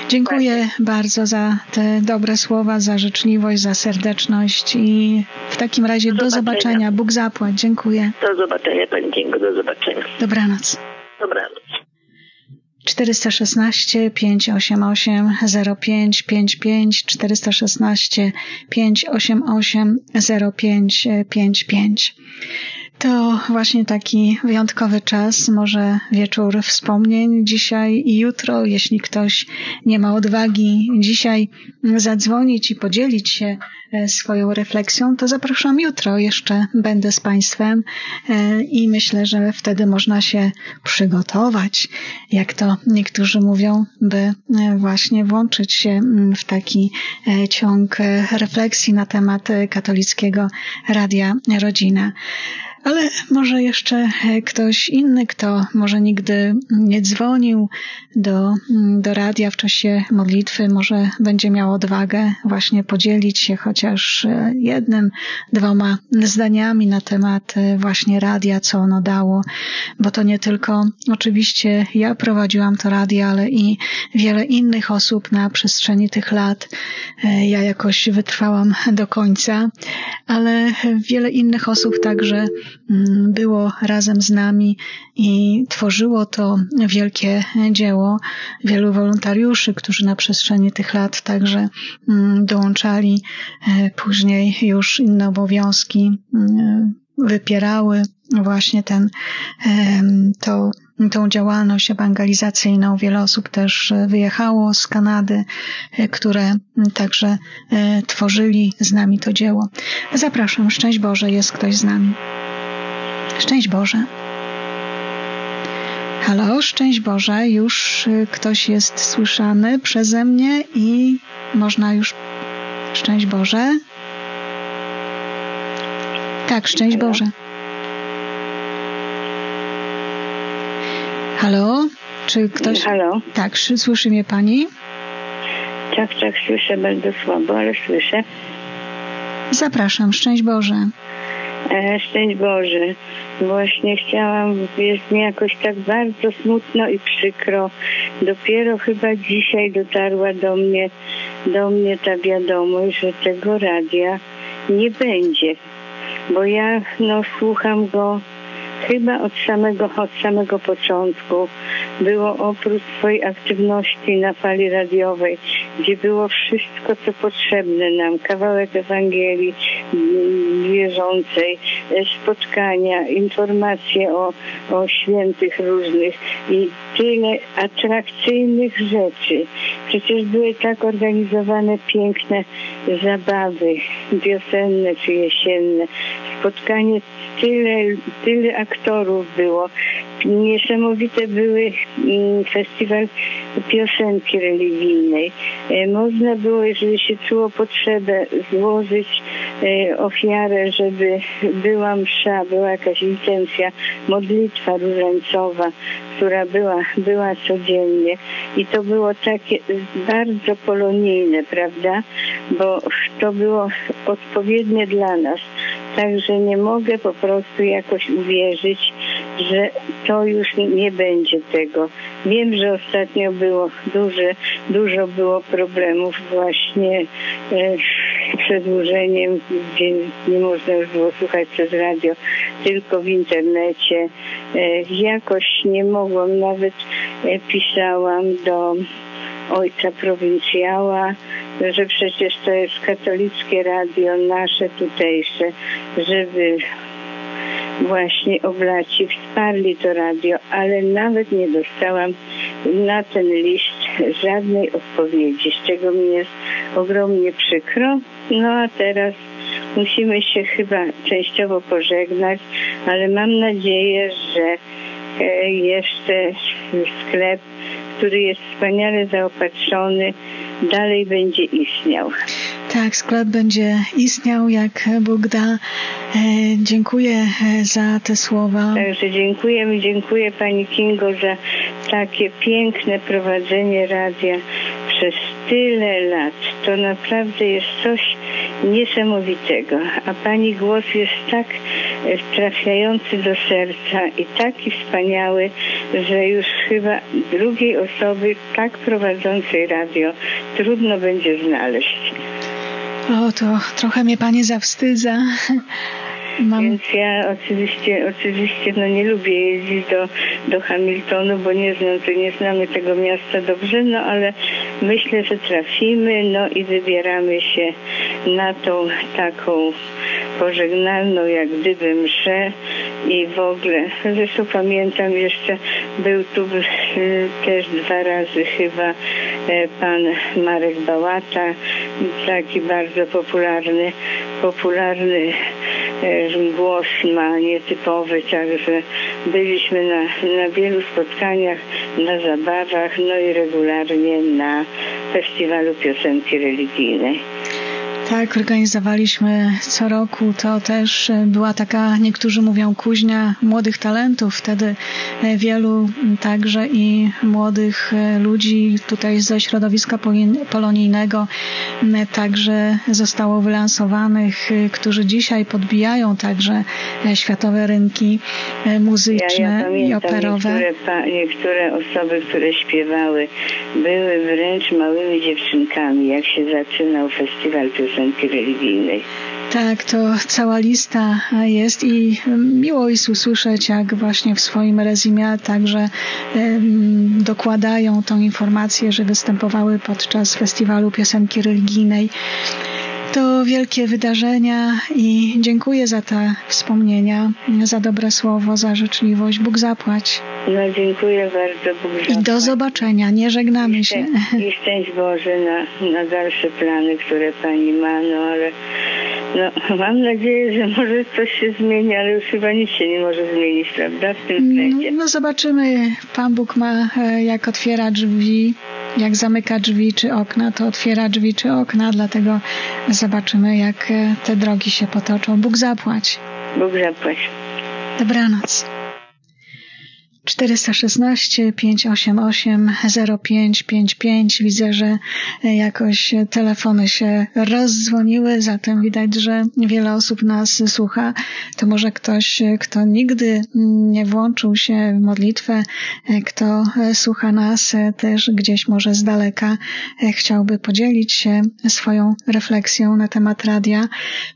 Dziękuję tak. bardzo za te dobre słowa, za życzliwość, za serdeczność i w takim razie do, do zobaczenia. zobaczenia. Bóg zapłać. Dziękuję. Do zobaczenia, Pani Kingo, do zobaczenia. Dobranoc. Dobranoc. 416 588 0555 416 588 0555 to właśnie taki wyjątkowy czas, może wieczór wspomnień dzisiaj i jutro, jeśli ktoś nie ma odwagi dzisiaj zadzwonić i podzielić się e, swoją refleksją, to zapraszam jutro. Jeszcze będę z Państwem e, i myślę, że wtedy można się przygotować, jak to niektórzy mówią, by e, właśnie włączyć się w taki ciąg refleksji na temat katolickiego Radia Rodzina. Ale może jeszcze e, ktoś inny, kto może nigdy nie dzwonił do, mm, do radia w czasie modlitwy, może będzie miał odwagę właśnie podzielić się chociaż e, jednym, dwoma zdaniami na temat e, właśnie radia, co ono dało, bo to nie tylko oczywiście ja prowadziłam to radio, ale i wiele innych osób na przestrzeni tych lat. Ja jakoś wytrwałam do końca, ale wiele innych osób także było razem z nami i tworzyło to wielkie dzieło. Wielu wolontariuszy, którzy na przestrzeni tych lat także mm, dołączali e, później już inne obowiązki, mm, wypierały właśnie ten, to, tą działalność ewangelizacyjną. Wiele osób też wyjechało z Kanady, e, które także e, tworzyli z nami to dzieło. Zapraszam, szczęść Boże, jest ktoś z nami. Szczęść Boże. Halo, szczęść Boże, już y, ktoś jest słyszany przeze mnie i można już. Szczęść Boże. Tak, szczęść. Boże. Halo, czy ktoś. Halo. Tak, słyszy mnie pani? Tak, tak, słyszę bardzo słabo, ale słyszę. Zapraszam, szczęść Boże. E, szczęść Boże. Właśnie chciałam, jest mi jakoś tak bardzo smutno i przykro. Dopiero chyba dzisiaj dotarła do mnie, do mnie ta wiadomość, że tego radia nie będzie. Bo ja no, słucham go chyba od samego, od samego początku było oprócz swojej aktywności na fali radiowej, gdzie było wszystko, co potrzebne nam, kawałek Ewangelii, wierzącej, spotkania, informacje o, o świętych różnych i tyle atrakcyjnych rzeczy. Przecież były tak organizowane piękne zabawy wiosenne czy jesienne. Spotkanie tyle, tyle aktorów było. Niesamowite były mm, festiwal piosenki religijnej. E, można było, jeżeli się czuło potrzebę, złożyć e, ofiarę, żeby była msza, była jakaś licencja, modlitwa różańcowa, która była, była codziennie. I to było takie bardzo polonijne, prawda? Bo to było odpowiednie dla nas. Także nie mogę po prostu jakoś uwierzyć, że to już nie będzie tego. Wiem, że ostatnio było duże, dużo było problemów właśnie e, z przedłużeniem, gdzie nie można już było słuchać przez radio, tylko w internecie. E, jakoś nie mogłam, nawet e, pisałam do ojca prowincjała, że przecież to jest katolickie radio nasze tutejsze, żeby właśnie oblaci wsparli to radio, ale nawet nie dostałam na ten list żadnej odpowiedzi, z czego mi jest ogromnie przykro. No a teraz musimy się chyba częściowo pożegnać, ale mam nadzieję, że e, jeszcze sklep, który jest wspaniale zaopatrzony, dalej będzie istniał. Tak, sklep będzie istniał, jak Bóg da. E, dziękuję e, za te słowa. Także dziękuję, dziękuję Pani Kingo za takie piękne prowadzenie radia przez tyle lat. To naprawdę jest coś niesamowitego. A Pani głos jest tak e, trafiający do serca i taki wspaniały, że już chyba drugiej osoby tak prowadzącej radio trudno będzie znaleźć. O, to trochę mnie Pani zawstydza. Mam... Więc ja oczywiście, oczywiście no nie lubię jeździć do, do Hamiltonu, bo nie znam, nie znamy tego miasta dobrze, no ale myślę, że trafimy, no i wybieramy się na tą taką pożegnalną jak gdyby mszę i w ogóle. Zresztą pamiętam jeszcze, był tu y, też dwa razy chyba e, pan Marek Bałata, taki bardzo popularny, popularny e, głos ma nietypowy, także byliśmy na, na wielu spotkaniach, na zabawach, no i regularnie na festiwalu piosenki religijnej. Tak, organizowaliśmy co roku. To też e, była taka, niektórzy mówią, kuźnia młodych talentów. Wtedy e, wielu także i młodych e, ludzi tutaj ze środowiska polonijnego także zostało wylansowanych, którzy dzisiaj podbijają także światowe rynki muzyczne ja, ja i operowe. Niektóre, niektóre osoby, które śpiewały, były wręcz małymi dziewczynkami, jak się zaczynał festiwal piosenki piosenki religijnej. Tak, to cała lista jest i miło jest usłyszeć, jak właśnie w swoim rezimie także dokładają tą informację, że występowały podczas festiwalu piosenki religijnej. To wielkie wydarzenia i dziękuję za te wspomnienia, za dobre słowo, za życzliwość. Bóg zapłać. No dziękuję bardzo. Bóg zapłać. I do zobaczenia. Nie żegnamy się. I szczęść Boże na, na dalsze plany, które Pani ma, no ale no, mam nadzieję, że może coś się zmieni, ale już chyba nic się nie może zmienić, prawda, w tym względzie. No, no zobaczymy. Pan Bóg ma, e, jak otwiera drzwi, jak zamyka drzwi czy okna, to otwiera drzwi czy okna, dlatego zobaczymy, jak e, te drogi się potoczą. Bóg zapłać. Bóg zapłać. Dobranoc. 416 588 0555. Widzę, że jakoś telefony się rozdzwoniły, zatem widać, że wiele osób nas słucha. To może ktoś, kto nigdy nie włączył się w modlitwę, kto słucha nas też gdzieś może z daleka, chciałby podzielić się swoją refleksją na temat radia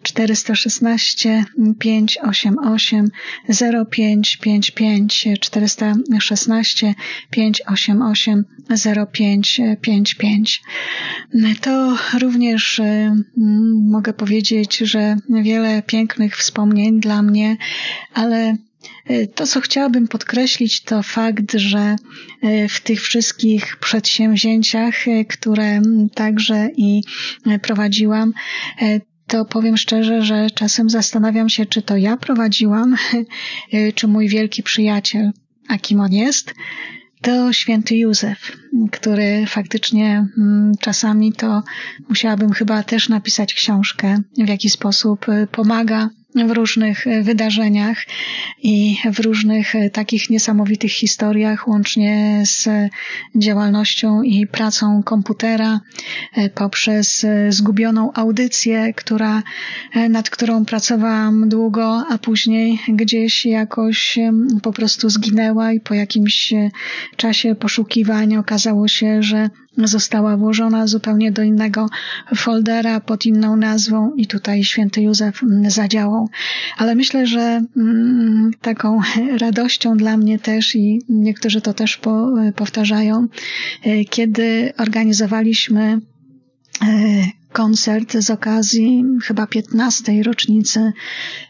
416 588 0555 416 416 588 0555. To również mogę powiedzieć, że wiele pięknych wspomnień dla mnie, ale to, co chciałabym podkreślić, to fakt, że w tych wszystkich przedsięwzięciach, które także i prowadziłam, to powiem szczerze, że czasem zastanawiam się, czy to ja prowadziłam, czy mój wielki przyjaciel, a kim on jest, to święty Józef, który faktycznie mm, czasami to musiałabym chyba też napisać książkę, w jaki sposób pomaga w różnych e, wydarzeniach i w różnych e, takich niesamowitych historiach, łącznie z działalnością i pracą komputera, e, poprzez zgubioną audycję, która, nad którą pracowałam długo, a później gdzieś jakoś po prostu zginęła i po jakimś czasie poszukiwań okazało się, że została włożona zupełnie do innego foldera pod inną nazwą i tutaj święty Józef zadziałał. Ale myślę, że mm, taką radością dla mnie też i niektórzy to też powtarzają, e, kiedy organizowaliśmy e, koncert z okazji chyba 15. rocznicy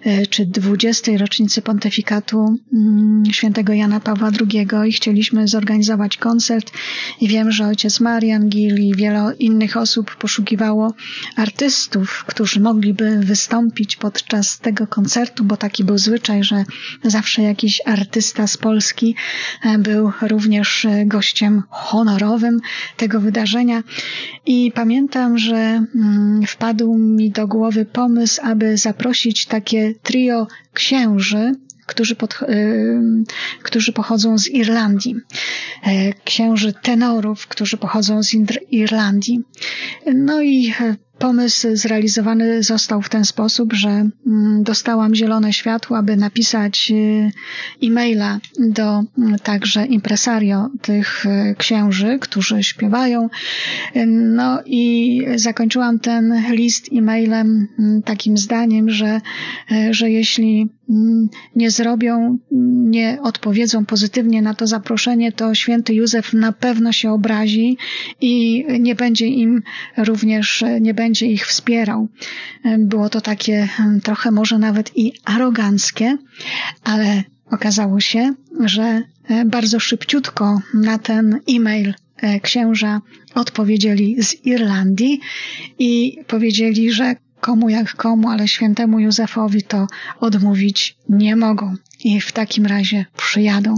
e, czy 20. rocznicy pontyfikatu mm, świętego Jana Pawła II i chcieliśmy zorganizować koncert i wiem, że ojciec Marian Gil i wiele innych osób poszukiwało artystów, którzy mogliby wystąpić podczas tego koncertu, bo taki był zwyczaj, że zawsze jakiś artysta z Polski e, był również e, gościem honorowym tego wydarzenia i pamiętam, że wpadł mi do głowy pomysł, aby zaprosić takie trio księży, którzy, pod, y, którzy pochodzą z Irlandii, e, księży tenorów, którzy pochodzą z Irlandii. No i Pomysł zrealizowany został w ten sposób, że mm, dostałam zielone światło, aby napisać y, e-maila do mm, także impresario tych y, księży, którzy śpiewają. No i zakończyłam ten list e-mailem mm, takim zdaniem, że, y, że jeśli nie zrobią, nie odpowiedzą pozytywnie na to zaproszenie, to święty Józef na pewno się obrazi i nie będzie im również, nie będzie ich wspierał. Było to takie trochę może nawet i aroganckie, ale okazało się, że e, bardzo szybciutko na ten e-mail e, księża odpowiedzieli z Irlandii i powiedzieli, że komu jak komu, ale świętemu Józefowi to odmówić nie mogą i w takim razie przyjadą.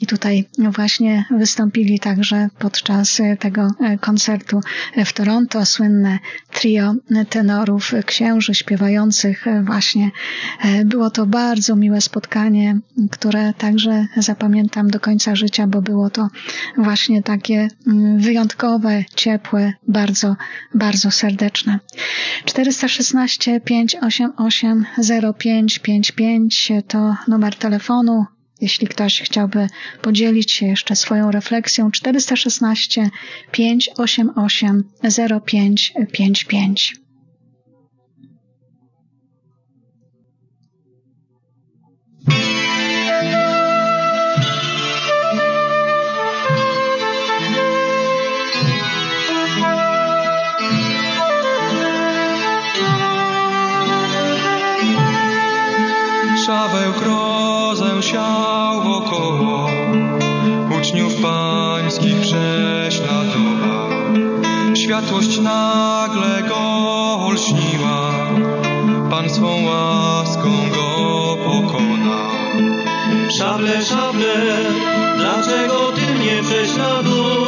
I tutaj właśnie wystąpili także podczas tego koncertu w Toronto słynne trio tenorów, księży śpiewających właśnie. Było to bardzo miłe spotkanie, które także zapamiętam do końca życia, bo było to właśnie takie wyjątkowe, ciepłe, bardzo, bardzo serdeczne. 416 588 0555 to numer telefonu. Jeśli ktoś chciałby podzielić się jeszcze swoją refleksją, 416 588 0555. Szaweł Światłość nagle go olśniła, Pan swą łaską go pokonał. Szable, szable, dlaczego ty mnie prześladujesz?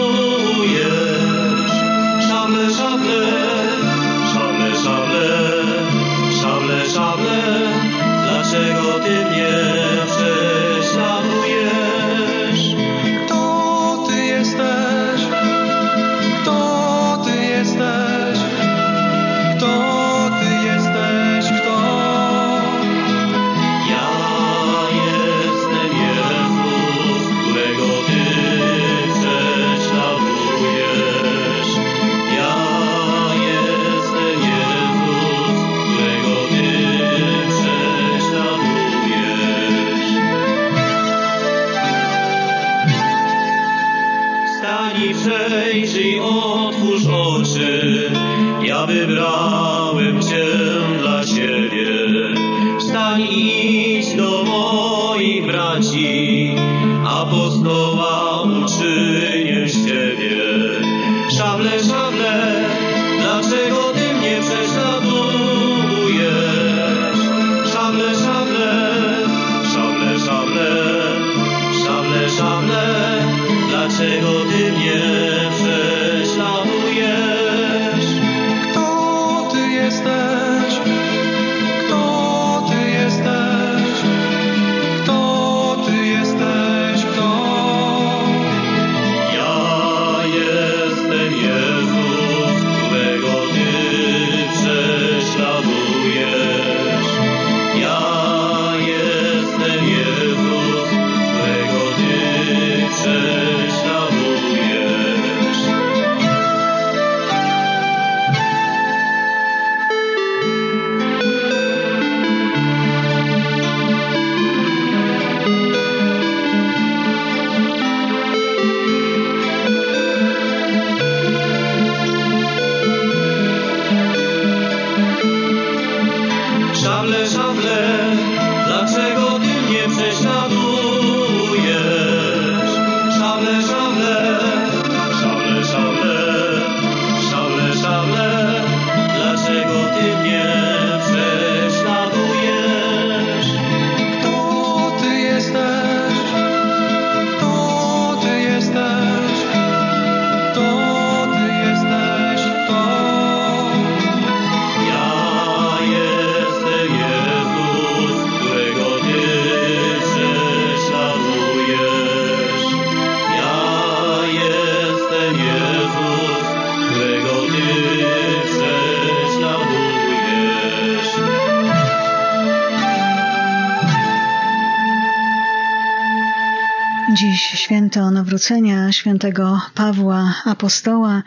Nawrócenia świętego Pawła Apostoła,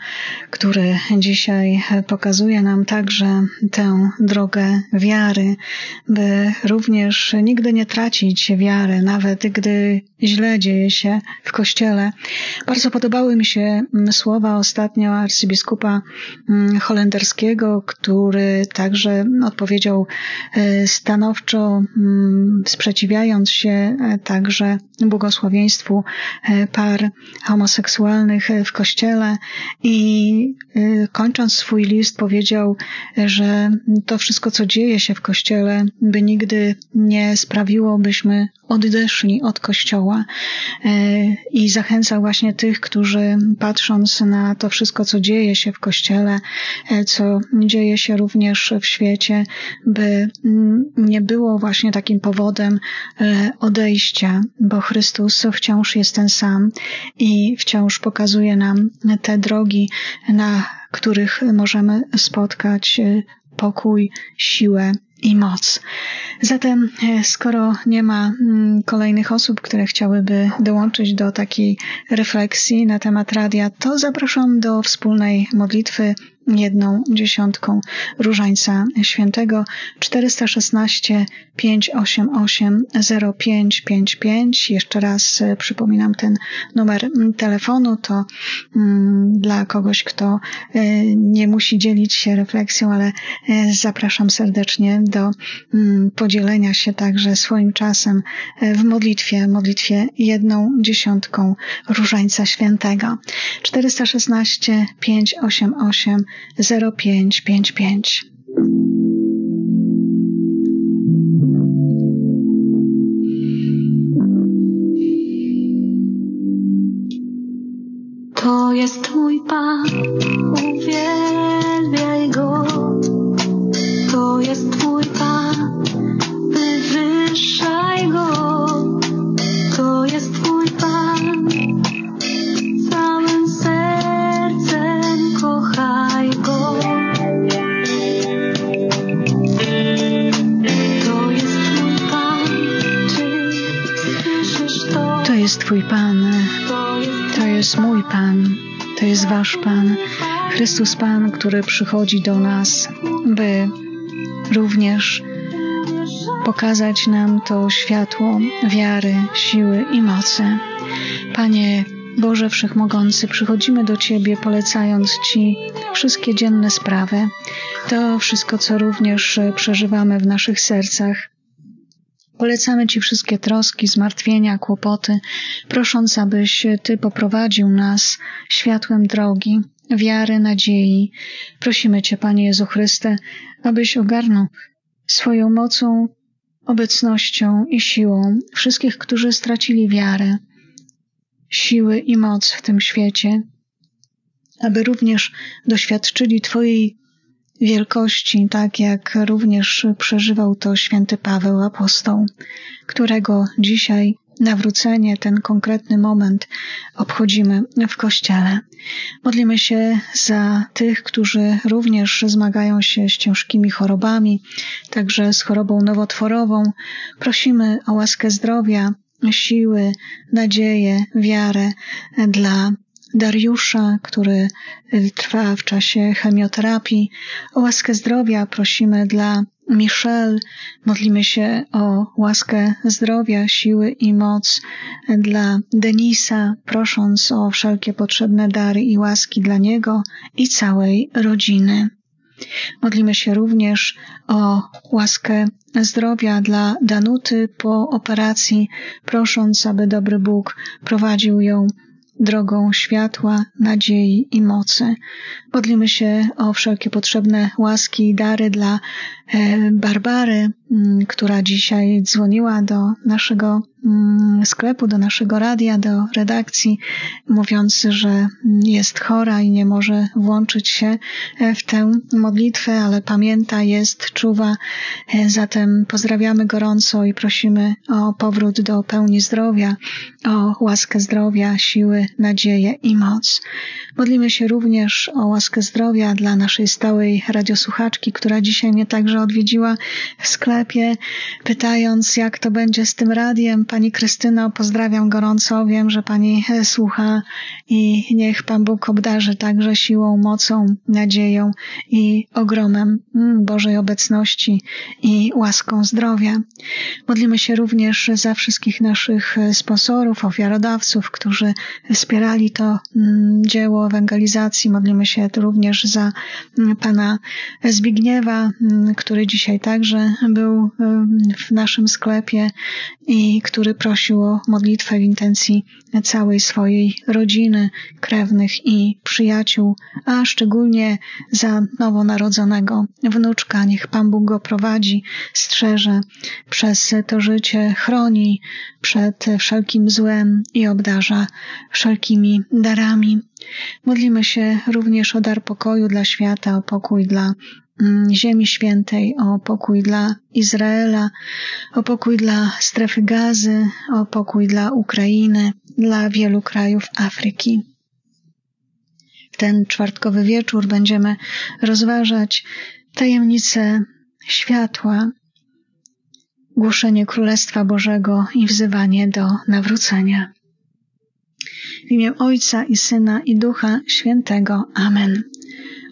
który dzisiaj pokazuje nam także tę drogę wiary, by również nigdy nie tracić wiary, nawet gdy źle dzieje się w Kościele. Bardzo podobały mi się mm, słowa ostatnio arcybiskupa mm, holenderskiego, który także odpowiedział e, stanowczo, mm, sprzeciwiając się e, także błogosławieństwu e, par homoseksualnych w Kościele i kończąc swój list powiedział, że to wszystko, co dzieje się w Kościele, by nigdy nie sprawiło, byśmy odeszli od Kościoła E, i zachęcał właśnie tych, którzy patrząc na to wszystko, co dzieje się w Kościele, e, co dzieje się również w świecie, by nie było właśnie takim powodem e, odejścia, bo Chrystus wciąż jest ten sam i wciąż pokazuje nam te drogi, na których możemy spotkać pokój, siłę i moc. Zatem, e, skoro nie ma mm, kolejnych osób, które chciałyby dołączyć do takiej refleksji na temat radia, to zapraszam do wspólnej modlitwy jedną dziesiątką Różańca Świętego 416 588 0555. Jeszcze raz e, przypominam ten numer mm, telefonu. To mm, dla kogoś, kto e, nie musi dzielić się refleksją, ale e, zapraszam serdecznie do mm, podzielenia się także swoim czasem w modlitwie, modlitwie jedną dziesiątką Różańca Świętego. 416 588 0555. To jest mój Pan, uwielbiaj Go. To jest mój Pan, wywyższaj Go. Jest Wasz Pan, Chrystus Pan, który przychodzi do nas, by również pokazać nam to światło wiary, siły i mocy. Panie Boże Wszechmogący, przychodzimy do Ciebie polecając Ci wszystkie dzienne sprawy, to wszystko, co również przeżywamy w naszych sercach. Polecamy Ci wszystkie troski, zmartwienia, kłopoty, prosząc, abyś Ty poprowadził nas światłem drogi, wiary, nadziei. Prosimy Cię, Panie Jezu Chryste, abyś ogarnął swoją mocą, obecnością i siłą wszystkich, którzy stracili wiarę, siły i moc w tym świecie, aby również doświadczyli Twojej wielkości, tak jak również przeżywał to święty Paweł apostoł, którego dzisiaj nawrócenie, ten konkretny moment obchodzimy w Kościele. Modlimy się za tych, którzy również zmagają się z ciężkimi chorobami, także z chorobą nowotworową. Prosimy o łaskę zdrowia, siły, nadzieję, wiarę dla Dariusza, który trwa w czasie chemioterapii. O łaskę zdrowia prosimy dla Michelle. Modlimy się o łaskę zdrowia, siły i moc dla Denisa, prosząc o wszelkie potrzebne dary i łaski dla niego i całej rodziny. Modlimy się również o łaskę zdrowia dla Danuty po operacji, prosząc, aby dobry Bóg prowadził ją drogą światła, nadziei i mocy. Modlimy się o wszelkie potrzebne łaski i dary dla Barbary, która dzisiaj dzwoniła do naszego sklepu, do naszego radia, do redakcji, mówiąc, że jest chora i nie może włączyć się e, w tę modlitwę, ale pamięta, jest, czuwa. E, zatem pozdrawiamy gorąco i prosimy o powrót do pełni zdrowia, o łaskę zdrowia, siły, nadzieję i moc. Modlimy się również o łaskę zdrowia dla naszej stałej radiosłuchaczki, która dzisiaj mnie także odwiedziła w sklepie, pytając, jak to będzie z tym radiem. Pani Krystyno, pozdrawiam gorąco. Wiem, że Pani słucha i niech Pan Bóg obdarzy także siłą, mocą, nadzieją i ogromem Bożej obecności i łaską zdrowia. Modlimy się również za wszystkich naszych sponsorów, ofiarodawców, którzy wspierali to dzieło ewangelizacji. Modlimy się również za Pana Zbigniewa, który dzisiaj także był w naszym sklepie i który prosił o modlitwę w intencji całej swojej rodziny, krewnych i przyjaciół, a szczególnie za nowonarodzonego wnuczka. Niech Pan Bóg go prowadzi, strzeże przez to życie, chroni przed wszelkim złem i obdarza wszelkimi darami. Modlimy się również o dar pokoju dla świata, o pokój dla Ziemi Świętej, o pokój dla Izraela, o pokój dla strefy gazy, o pokój dla Ukrainy, dla wielu krajów Afryki. W ten czwartkowy wieczór będziemy rozważać tajemnice światła, głoszenie Królestwa Bożego i wzywanie do nawrócenia. W imię Ojca i Syna i Ducha Świętego. Amen.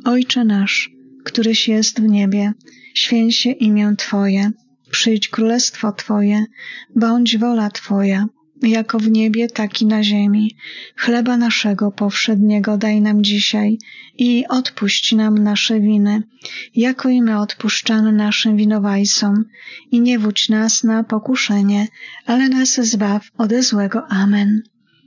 Ojcze nasz, któryś jest w niebie, święć się imię Twoje, przyjdź królestwo Twoje, bądź wola Twoja, jako w niebie, tak i na ziemi. Chleba naszego powszedniego daj nam dzisiaj i odpuść nam nasze winy, jako i my odpuszczamy naszym winowajcom. I nie wódź nas na pokuszenie, ale nas zbaw ode złego. Amen.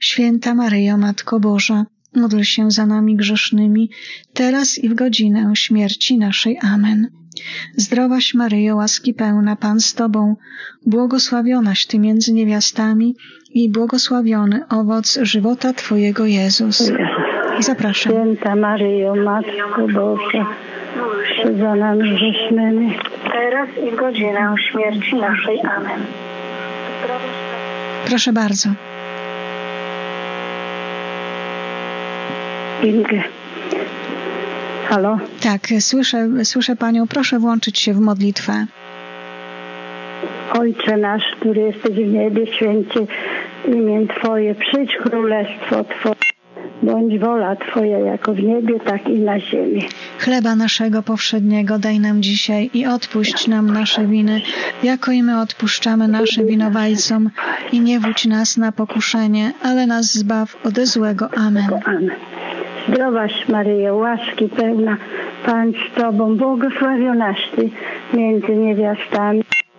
Święta Maryjo, Matko Boża, módl się za nami grzesznymi, teraz i w godzinę śmierci naszej. Amen. Zdrowaś Maryjo, łaski pełna, Pan z Tobą, błogosławionaś Ty między niewiastami i błogosławiony owoc żywota Twojego Jezus. Zapraszam. Święta Maryjo, Matko Boża, za nami grzesznymi, teraz i w godzinę śmierci naszej. Amen. Proszę bardzo. Ingę. Halo? Tak, słyszę, słyszę Panią. Proszę włączyć się w modlitwę. Ojcze nasz, który jesteś w niebie, święcie imię Twoje, przyjdź królestwo Twoje. Bądź wola Twoja jako w niebie, tak i na ziemi. Chleba naszego powszedniego daj nam dzisiaj i odpuść nam nasze winy, jako i my odpuszczamy naszym winowajcom. I nie wódź nas na pokuszenie, ale nas zbaw ode złego. Amen. Amen. Zdrowaś Maryjo, łaski pełna, Pan z Tobą, błogosławionaś Ty między niewiastami,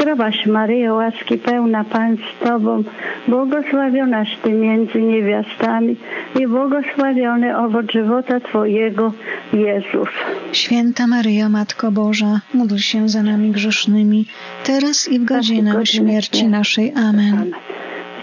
Zdrowaś Maryjo, łaski pełna, Pan z Tobą, błogosławionaś Ty między niewiastami i błogosławiony owoc żywota Twojego Jezus. Święta Maryjo, Matko Boża, módl się za nami grzesznymi, teraz i w godzinę śmierci naszej. Amen.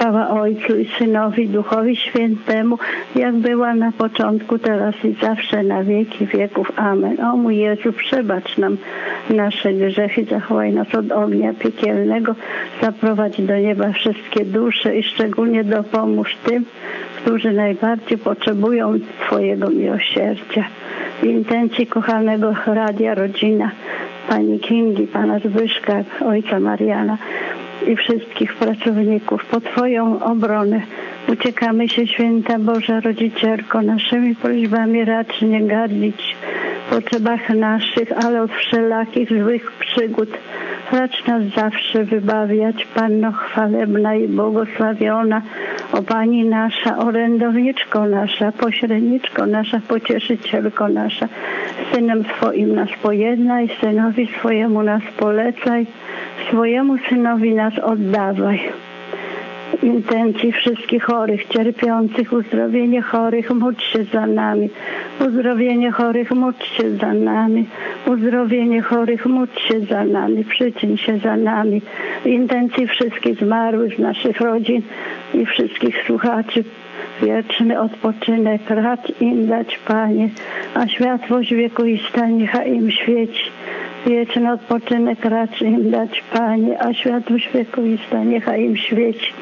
Chwała Ojcu i Synowi, Duchowi Świętemu, jak była na początku, teraz i zawsze, na wieki wieków. Amen. O mój Jezu, przebacz nam nasze grzechy, zachowaj nas od ognia piekielnego, zaprowadź do nieba wszystkie dusze i szczególnie dopomóż tym, którzy najbardziej potrzebują Twojego miłosierdzia. W intencji kochanego Radia Rodzina, Pani Kingi, Pana Zbyszka, Ojca Mariana, i wszystkich pracowników. Po Twoją obronę uciekamy się, Święta Boża Rodzicielko, naszymi prośbami racz nie gardzić w potrzebach naszych, ale od wszelakich złych przygód. Racz nas zawsze wybawiać, Panno chwalebna i błogosławiona, o Pani nasza, orędowniczko nasza, pośredniczko nasza, pocieszycielko nasza, Synem Twoim nas pojednaj, Synowi swojemu nas polecaj, swojemu Synowi nas oddawaj. Intencji wszystkich chorych, cierpiących, uzdrowienie chorych, módl się za nami. Uzdrowienie chorych, módl się za nami. Uzdrowienie chorych, módl się za nami. Przyczyń się za nami. Intencji wszystkich zmarłych naszych rodzin i wszystkich słuchaczy wieczny odpoczynek racz im dać, Panie, a światłość wiekuista niechaj im świeci. Wieczny odpoczynek racz im dać, Panie, a światłość wiekuista niechaj im świeci.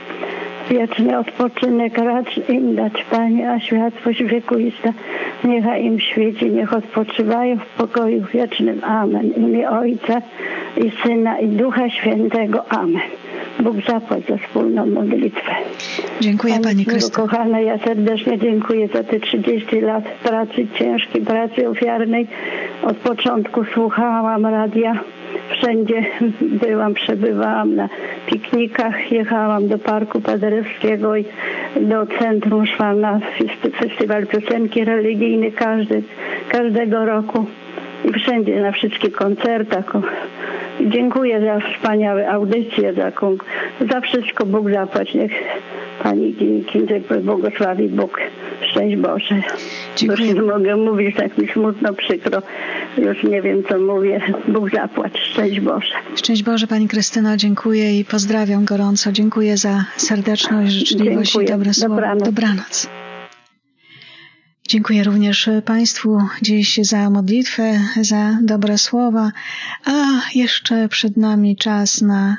wieczny odpoczynek racz im dać, Panie, a światłość wiekuista niechaj im świeci, niech odpoczywają w pokoju wiecznym. Amen. W imię Ojca i Syna i Ducha Świętego. Amen. Bóg zapłać za wspólną modlitwę. Dziękuję Pani Córko Krystyno. Kochana, ja serdecznie dziękuję za te 30 lat pracy, ciężkiej pracy ofiarnej. Od początku słuchałam radia. Wszędzie byłam, przebywałam na piknikach, jechałam do Parku Paderewskiego i do centrum, szłam na fest- festiwal piosenki religijnej każdy, każdego roku i wszędzie na wszystkich koncertach. Dziękuję za wspaniałe audycje, za, za wszystko Bóg zapłać. Niech Pani Kindze błogosławi Bóg. Szczęść Boże. Dziękuję. Już nie mogę mówić, tak mi smutno, przykro. Już nie wiem, co mówię. Bóg zapłać. Szczęść Boże. Szczęść Boże Pani Krystyno, dziękuję i pozdrawiam gorąco. Dziękuję za serdeczność, życzliwość Dziękuję. i dobre słowo. Dobranoc. Dobranoc. Dziękuję również Państwu dziś za modlitwę, za dobre słowa, a jeszcze przed nami czas na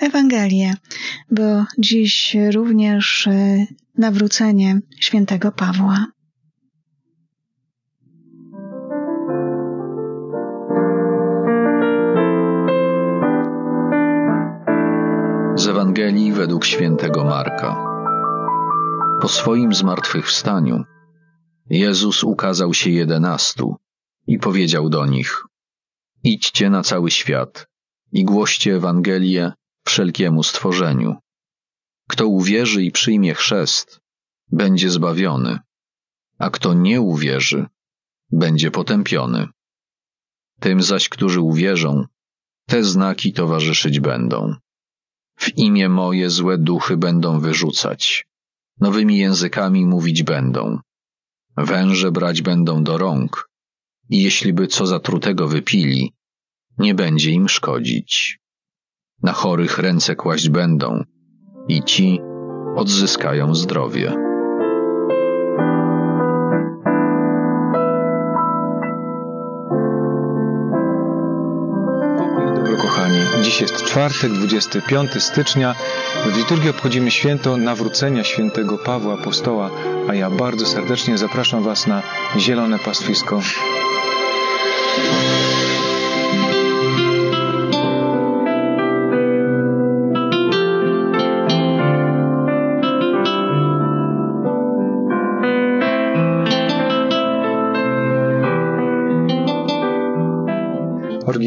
Ewangelię, bo dziś również e, nawrócenie świętego Pawła. Z Ewangelii według świętego Marka. Po swoim zmartwychwstaniu Jezus ukazał się jedenastu i powiedział do nich: Idźcie na cały świat i głoście Ewangelię wszelkiemu stworzeniu. Kto uwierzy i przyjmie chrzest, będzie zbawiony, a kto nie uwierzy, będzie potępiony. Tym zaś, którzy uwierzą, te znaki towarzyszyć będą. W imię moje złe duchy będą wyrzucać, nowymi językami mówić będą, węże brać będą do rąk i jeśli by co zatrutego wypili, nie będzie im szkodzić. Na chorych ręce kłaść będą i ci odzyskają zdrowie. Dziś jest czwartek, 25 stycznia. W liturgii obchodzimy święto nawrócenia świętego Pawła Apostoła, a ja bardzo serdecznie zapraszam Was na zielone pastwisko.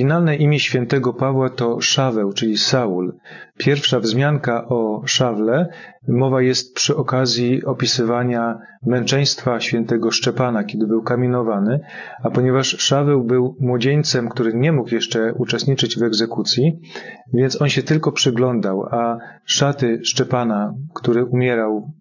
Oryginalne imię świętego Pawła to Szaweł, czyli Saul. Pierwsza wzmianka o Szawle mowa jest przy okazji opisywania męczeństwa świętego Szczepana, kiedy był kamienowany, a ponieważ Szaweł był młodzieńcem, który nie mógł jeszcze uczestniczyć w egzekucji, więc on się tylko przyglądał, a szaty Szczepana, który umierał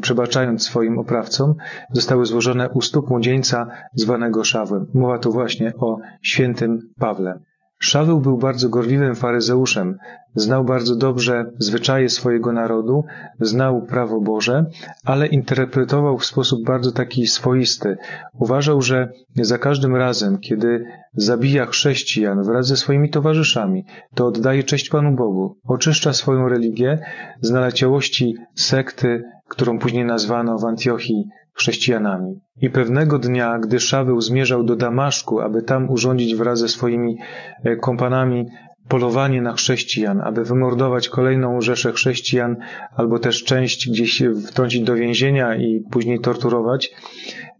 przebaczając swoim oprawcom, zostały złożone u stóp młodzieńca zwanego Szawłem. Mowa tu właśnie o świętym Pawle. Szaweł był bardzo gorliwym faryzeuszem, znał bardzo dobrze zwyczaje swojego narodu, znał prawo Boże, ale interpretował w sposób bardzo taki swoisty. Uważał, że za każdym razem, kiedy zabija chrześcijan wraz ze swoimi towarzyszami, to oddaje cześć Panu Bogu, oczyszcza swoją religię z naleciałości sekty, którą później nazwano w Antiochii chrześcijanami. I pewnego dnia, gdy Szaweł zmierzał do Damaszku, aby tam urządzić wraz ze swoimi e, kompanami polowanie na chrześcijan, aby wymordować kolejną rzeszę chrześcijan, albo też część gdzieś wtrącić do więzienia i później torturować,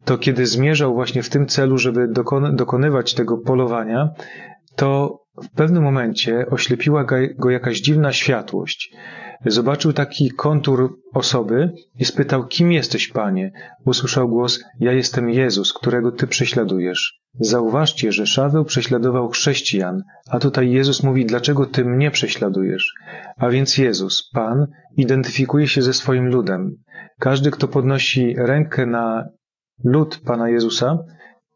to kiedy zmierzał właśnie w tym celu, żeby dokon- dokonywać tego polowania, to w pewnym momencie oślepiła go jakaś dziwna światłość. Zobaczył taki kontur osoby i spytał, kim jesteś, panie? Usłyszał głos, ja jestem Jezus, którego ty prześladujesz. Zauważcie, że Szaweł prześladował chrześcijan, a tutaj Jezus mówi, dlaczego ty mnie prześladujesz? A więc Jezus, Pan, identyfikuje się ze swoim ludem. Każdy, kto podnosi rękę na lud Pana Jezusa,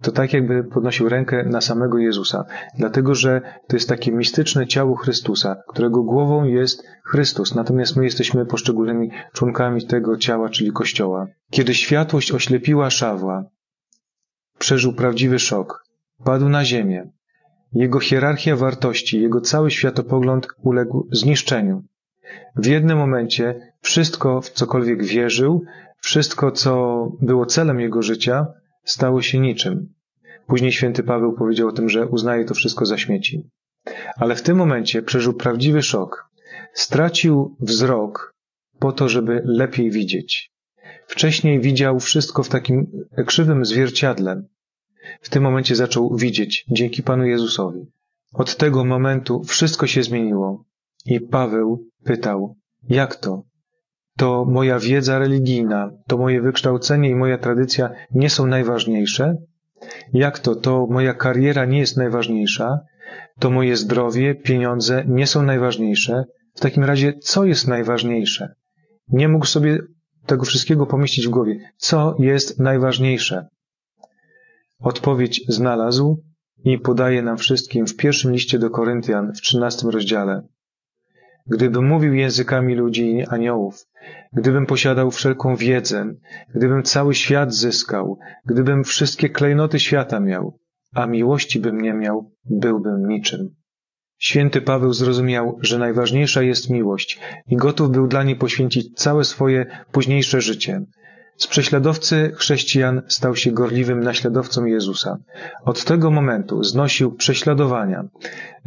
to tak jakby podnosił rękę na samego Jezusa, dlatego że to jest takie mistyczne ciało Chrystusa, którego głową jest Chrystus, natomiast my jesteśmy poszczególnymi członkami tego ciała, czyli Kościoła. Kiedy światłość oślepiła Szawła, przeżył prawdziwy szok, padł na ziemię. Jego hierarchia wartości, jego cały światopogląd uległ zniszczeniu. W jednym momencie wszystko, w cokolwiek wierzył, wszystko, co było celem jego życia, stało się niczym. Później święty Paweł powiedział o tym, że uznaje to wszystko za śmieci. Ale w tym momencie przeżył prawdziwy szok. Stracił wzrok po to, żeby lepiej widzieć. Wcześniej widział wszystko w takim krzywym zwierciadle. W tym momencie zaczął widzieć dzięki Panu Jezusowi. Od tego momentu wszystko się zmieniło. I Paweł pytał, jak to? To moja wiedza religijna, to moje wykształcenie i moja tradycja nie są najważniejsze? Jak to? To moja kariera nie jest najważniejsza? To moje zdrowie, pieniądze nie są najważniejsze? W takim razie, co jest najważniejsze? Nie mógł sobie tego wszystkiego pomieścić w głowie. Co jest najważniejsze? Odpowiedź znalazł i podaje nam wszystkim w pierwszym liście do Koryntian w trzynastym rozdziale. Gdybym mówił językami ludzi i aniołów, gdybym posiadał wszelką wiedzę, gdybym cały świat zyskał, gdybym wszystkie klejnoty świata miał, a miłości bym nie miał, byłbym niczym. Święty Paweł zrozumiał, że najważniejsza jest miłość i gotów był dla niej poświęcić całe swoje późniejsze życie. Z prześladowcy chrześcijan stał się gorliwym naśladowcą Jezusa. Od tego momentu znosił prześladowania,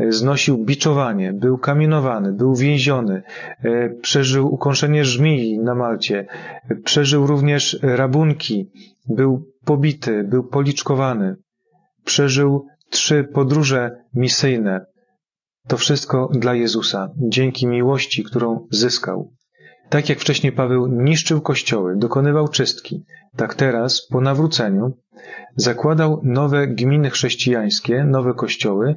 znosił biczowanie, był kamienowany, był więziony, e, przeżył ukąszenie żmii na Malcie, przeżył również rabunki, był pobity, był policzkowany, przeżył trzy podróże misyjne. To wszystko dla Jezusa, dzięki miłości, którą zyskał. Tak jak wcześniej Paweł niszczył kościoły, dokonywał czystki, tak teraz, po nawróceniu, zakładał nowe gminy chrześcijańskie, nowe kościoły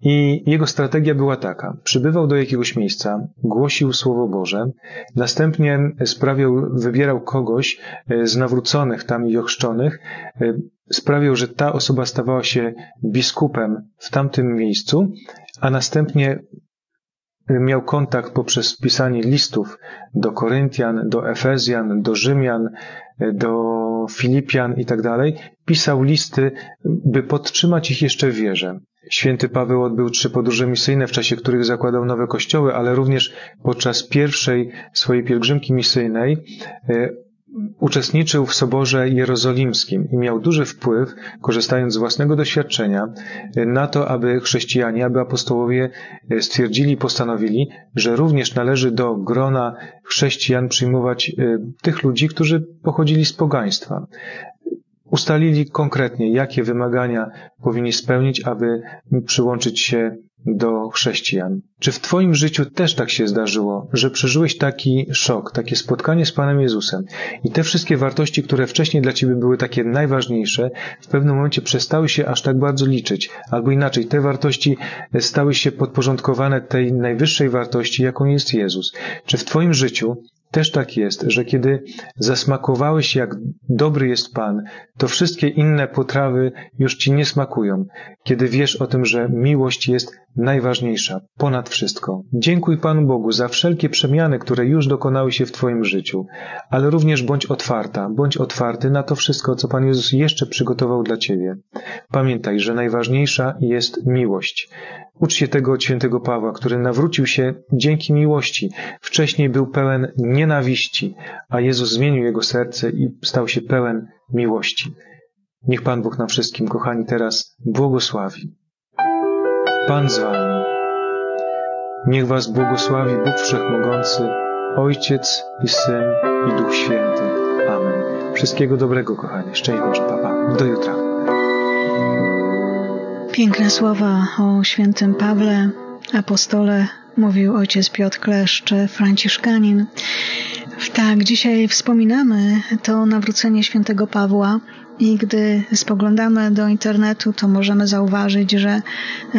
i jego strategia była taka. Przybywał do jakiegoś miejsca, głosił Słowo Boże, następnie sprawiał, wybierał kogoś e, z nawróconych tam i ochrzczonych, e, sprawiał, że ta osoba stawała się biskupem w tamtym miejscu, a następnie miał kontakt poprzez pisanie listów do Koryntian, do Efezjan, do Rzymian, do Filipian i tak dalej, pisał listy, by podtrzymać ich jeszcze wierze. Święty Paweł odbył trzy podróże misyjne, w czasie których zakładał nowe kościoły, ale również podczas pierwszej swojej pielgrzymki misyjnej e, uczestniczył w Soborze Jerozolimskim i miał duży wpływ, korzystając z własnego doświadczenia, na to, aby chrześcijanie, aby apostołowie stwierdzili i postanowili, że również należy do grona chrześcijan przyjmować e, tych ludzi, którzy pochodzili z pogaństwa. Ustalili konkretnie, jakie wymagania powinni spełnić, aby przyłączyć się do chrześcijan. Czy w Twoim życiu też tak się zdarzyło, że przeżyłeś taki szok, takie spotkanie z Panem Jezusem i te wszystkie wartości, które wcześniej dla Ciebie były takie najważniejsze, w pewnym momencie przestały się aż tak bardzo liczyć, albo inaczej, te wartości stały się podporządkowane tej najwyższej wartości, jaką jest Jezus. Czy w Twoim życiu też tak jest, że kiedy zasmakowałeś, jak dobry jest Pan, to wszystkie inne potrawy już ci nie smakują, kiedy wiesz o tym, że miłość jest najważniejsza, ponad wszystko. Dziękuj Panu Bogu za wszelkie przemiany, które już dokonały się w Twoim życiu, ale również bądź otwarta, bądź otwarty na to wszystko, co Pan Jezus jeszcze przygotował dla Ciebie. Pamiętaj, że najważniejsza jest miłość. Ucz się tego od świętego Pawła, który nawrócił się dzięki miłości. Wcześniej był pełen nienawiści, a Jezus zmienił jego serce i stał się pełen miłości. Niech Pan Bóg nam wszystkim, kochani, teraz błogosławi. Pan z Wami. Niech Was błogosławi Bóg Wszechmogący, Ojciec i Syn i Duch Święty. Amen. Wszystkiego dobrego, kochani. Szczęść Boże, Papa. Do jutra. Piękne słowa o świętym Pawle, apostole, mówił ojciec Piotr Kleszcz, franciszkanin. Tak, dzisiaj wspominamy to nawrócenie świętego Pawła i gdy spoglądamy do internetu, to możemy zauważyć, że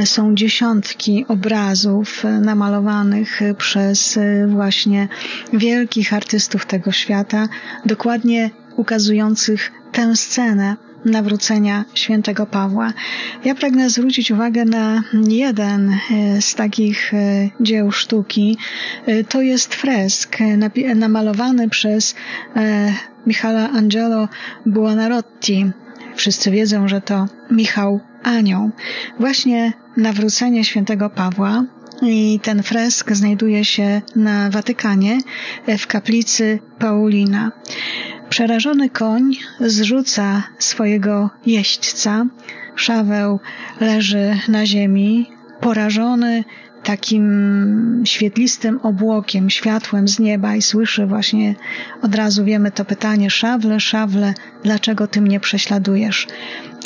są dziesiątki obrazów namalowanych przez właśnie wielkich artystów tego świata, dokładnie ukazujących tę scenę nawrócenia świętego Pawła. Ja pragnę zwrócić uwagę na jeden e, z takich e, dzieł sztuki. E, to jest fresk namalowany przez Michala Angelo Buonarroti. Wszyscy wiedzą, że to Michał Anioł. Właśnie nawrócenie świętego Pawła i ten fresk znajduje się na Watykanie w kaplicy Paulina. Przerażony koń zrzuca swojego jeźdźca. Szaweł leży na ziemi, porażony takim świetlistym obłokiem, światłem z nieba i słyszy właśnie od razu wiemy to pytanie: Szawle, szawle, dlaczego ty mnie prześladujesz?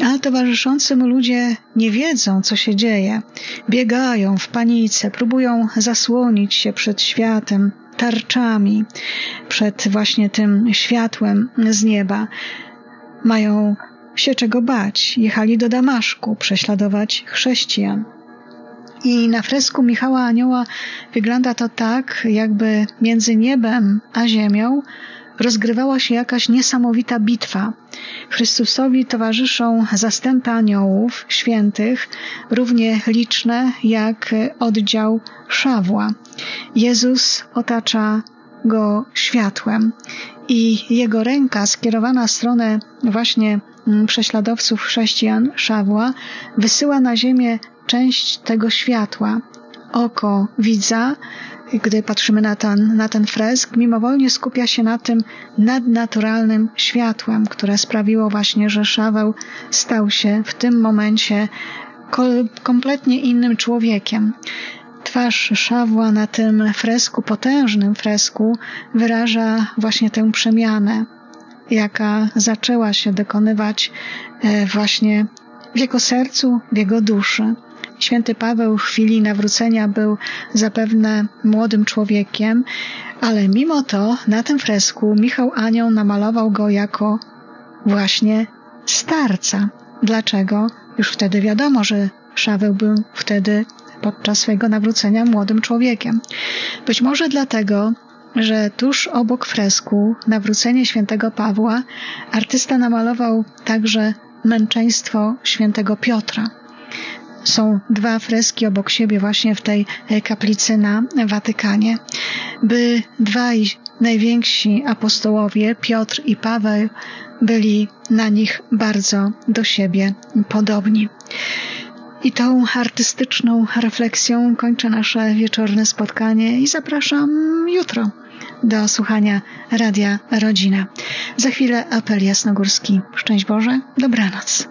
Ale towarzyszący mu ludzie nie wiedzą, co się dzieje. Biegają w panice, próbują zasłonić się przed światem, tarczami, przed właśnie tym światłem z nieba. Mają się czego bać. Jechali do Damaszku prześladować chrześcijan. I na fresku Michała Anioła wygląda to tak, jakby między niebem a ziemią rozgrywała się jakaś niesamowita bitwa. Chrystusowi towarzyszą zastępy aniołów świętych, równie liczne jak oddział Szawła. Jezus otacza go światłem i jego ręka skierowana w stronę właśnie prześladowców chrześcijan Szawła wysyła na ziemię część tego światła. Oko widza, gdy patrzymy na ten, na ten fresk, mimowolnie skupia się na tym nadnaturalnym światłem, które sprawiło właśnie, że Szaweł stał się w tym momencie kompletnie innym człowiekiem. Twarz Szawła na tym fresku, potężnym fresku, wyraża właśnie tę przemianę, jaka zaczęła się dokonywać właśnie w jego sercu, w jego duszy. Święty Paweł w chwili nawrócenia był zapewne młodym człowiekiem, ale mimo to na tym fresku Michał Anioł namalował go jako właśnie starca. Dlaczego? Już wtedy wiadomo, że Szaweł był wtedy podczas swojego nawrócenia młodym człowiekiem. Być może dlatego, że tuż obok fresku Nawrócenie świętego Pawła artysta namalował także męczeństwo świętego Piotra. Są dwa freski obok siebie właśnie w tej kaplicy na Watykanie, by dwaj najwięksi apostołowie, Piotr i Paweł, byli na nich bardzo do siebie podobni. I tą artystyczną refleksją kończę nasze wieczorne spotkanie i zapraszam jutro do słuchania Radia Rodzina. Za chwilę apel jasnogórski. Szczęść Boże, dobranoc.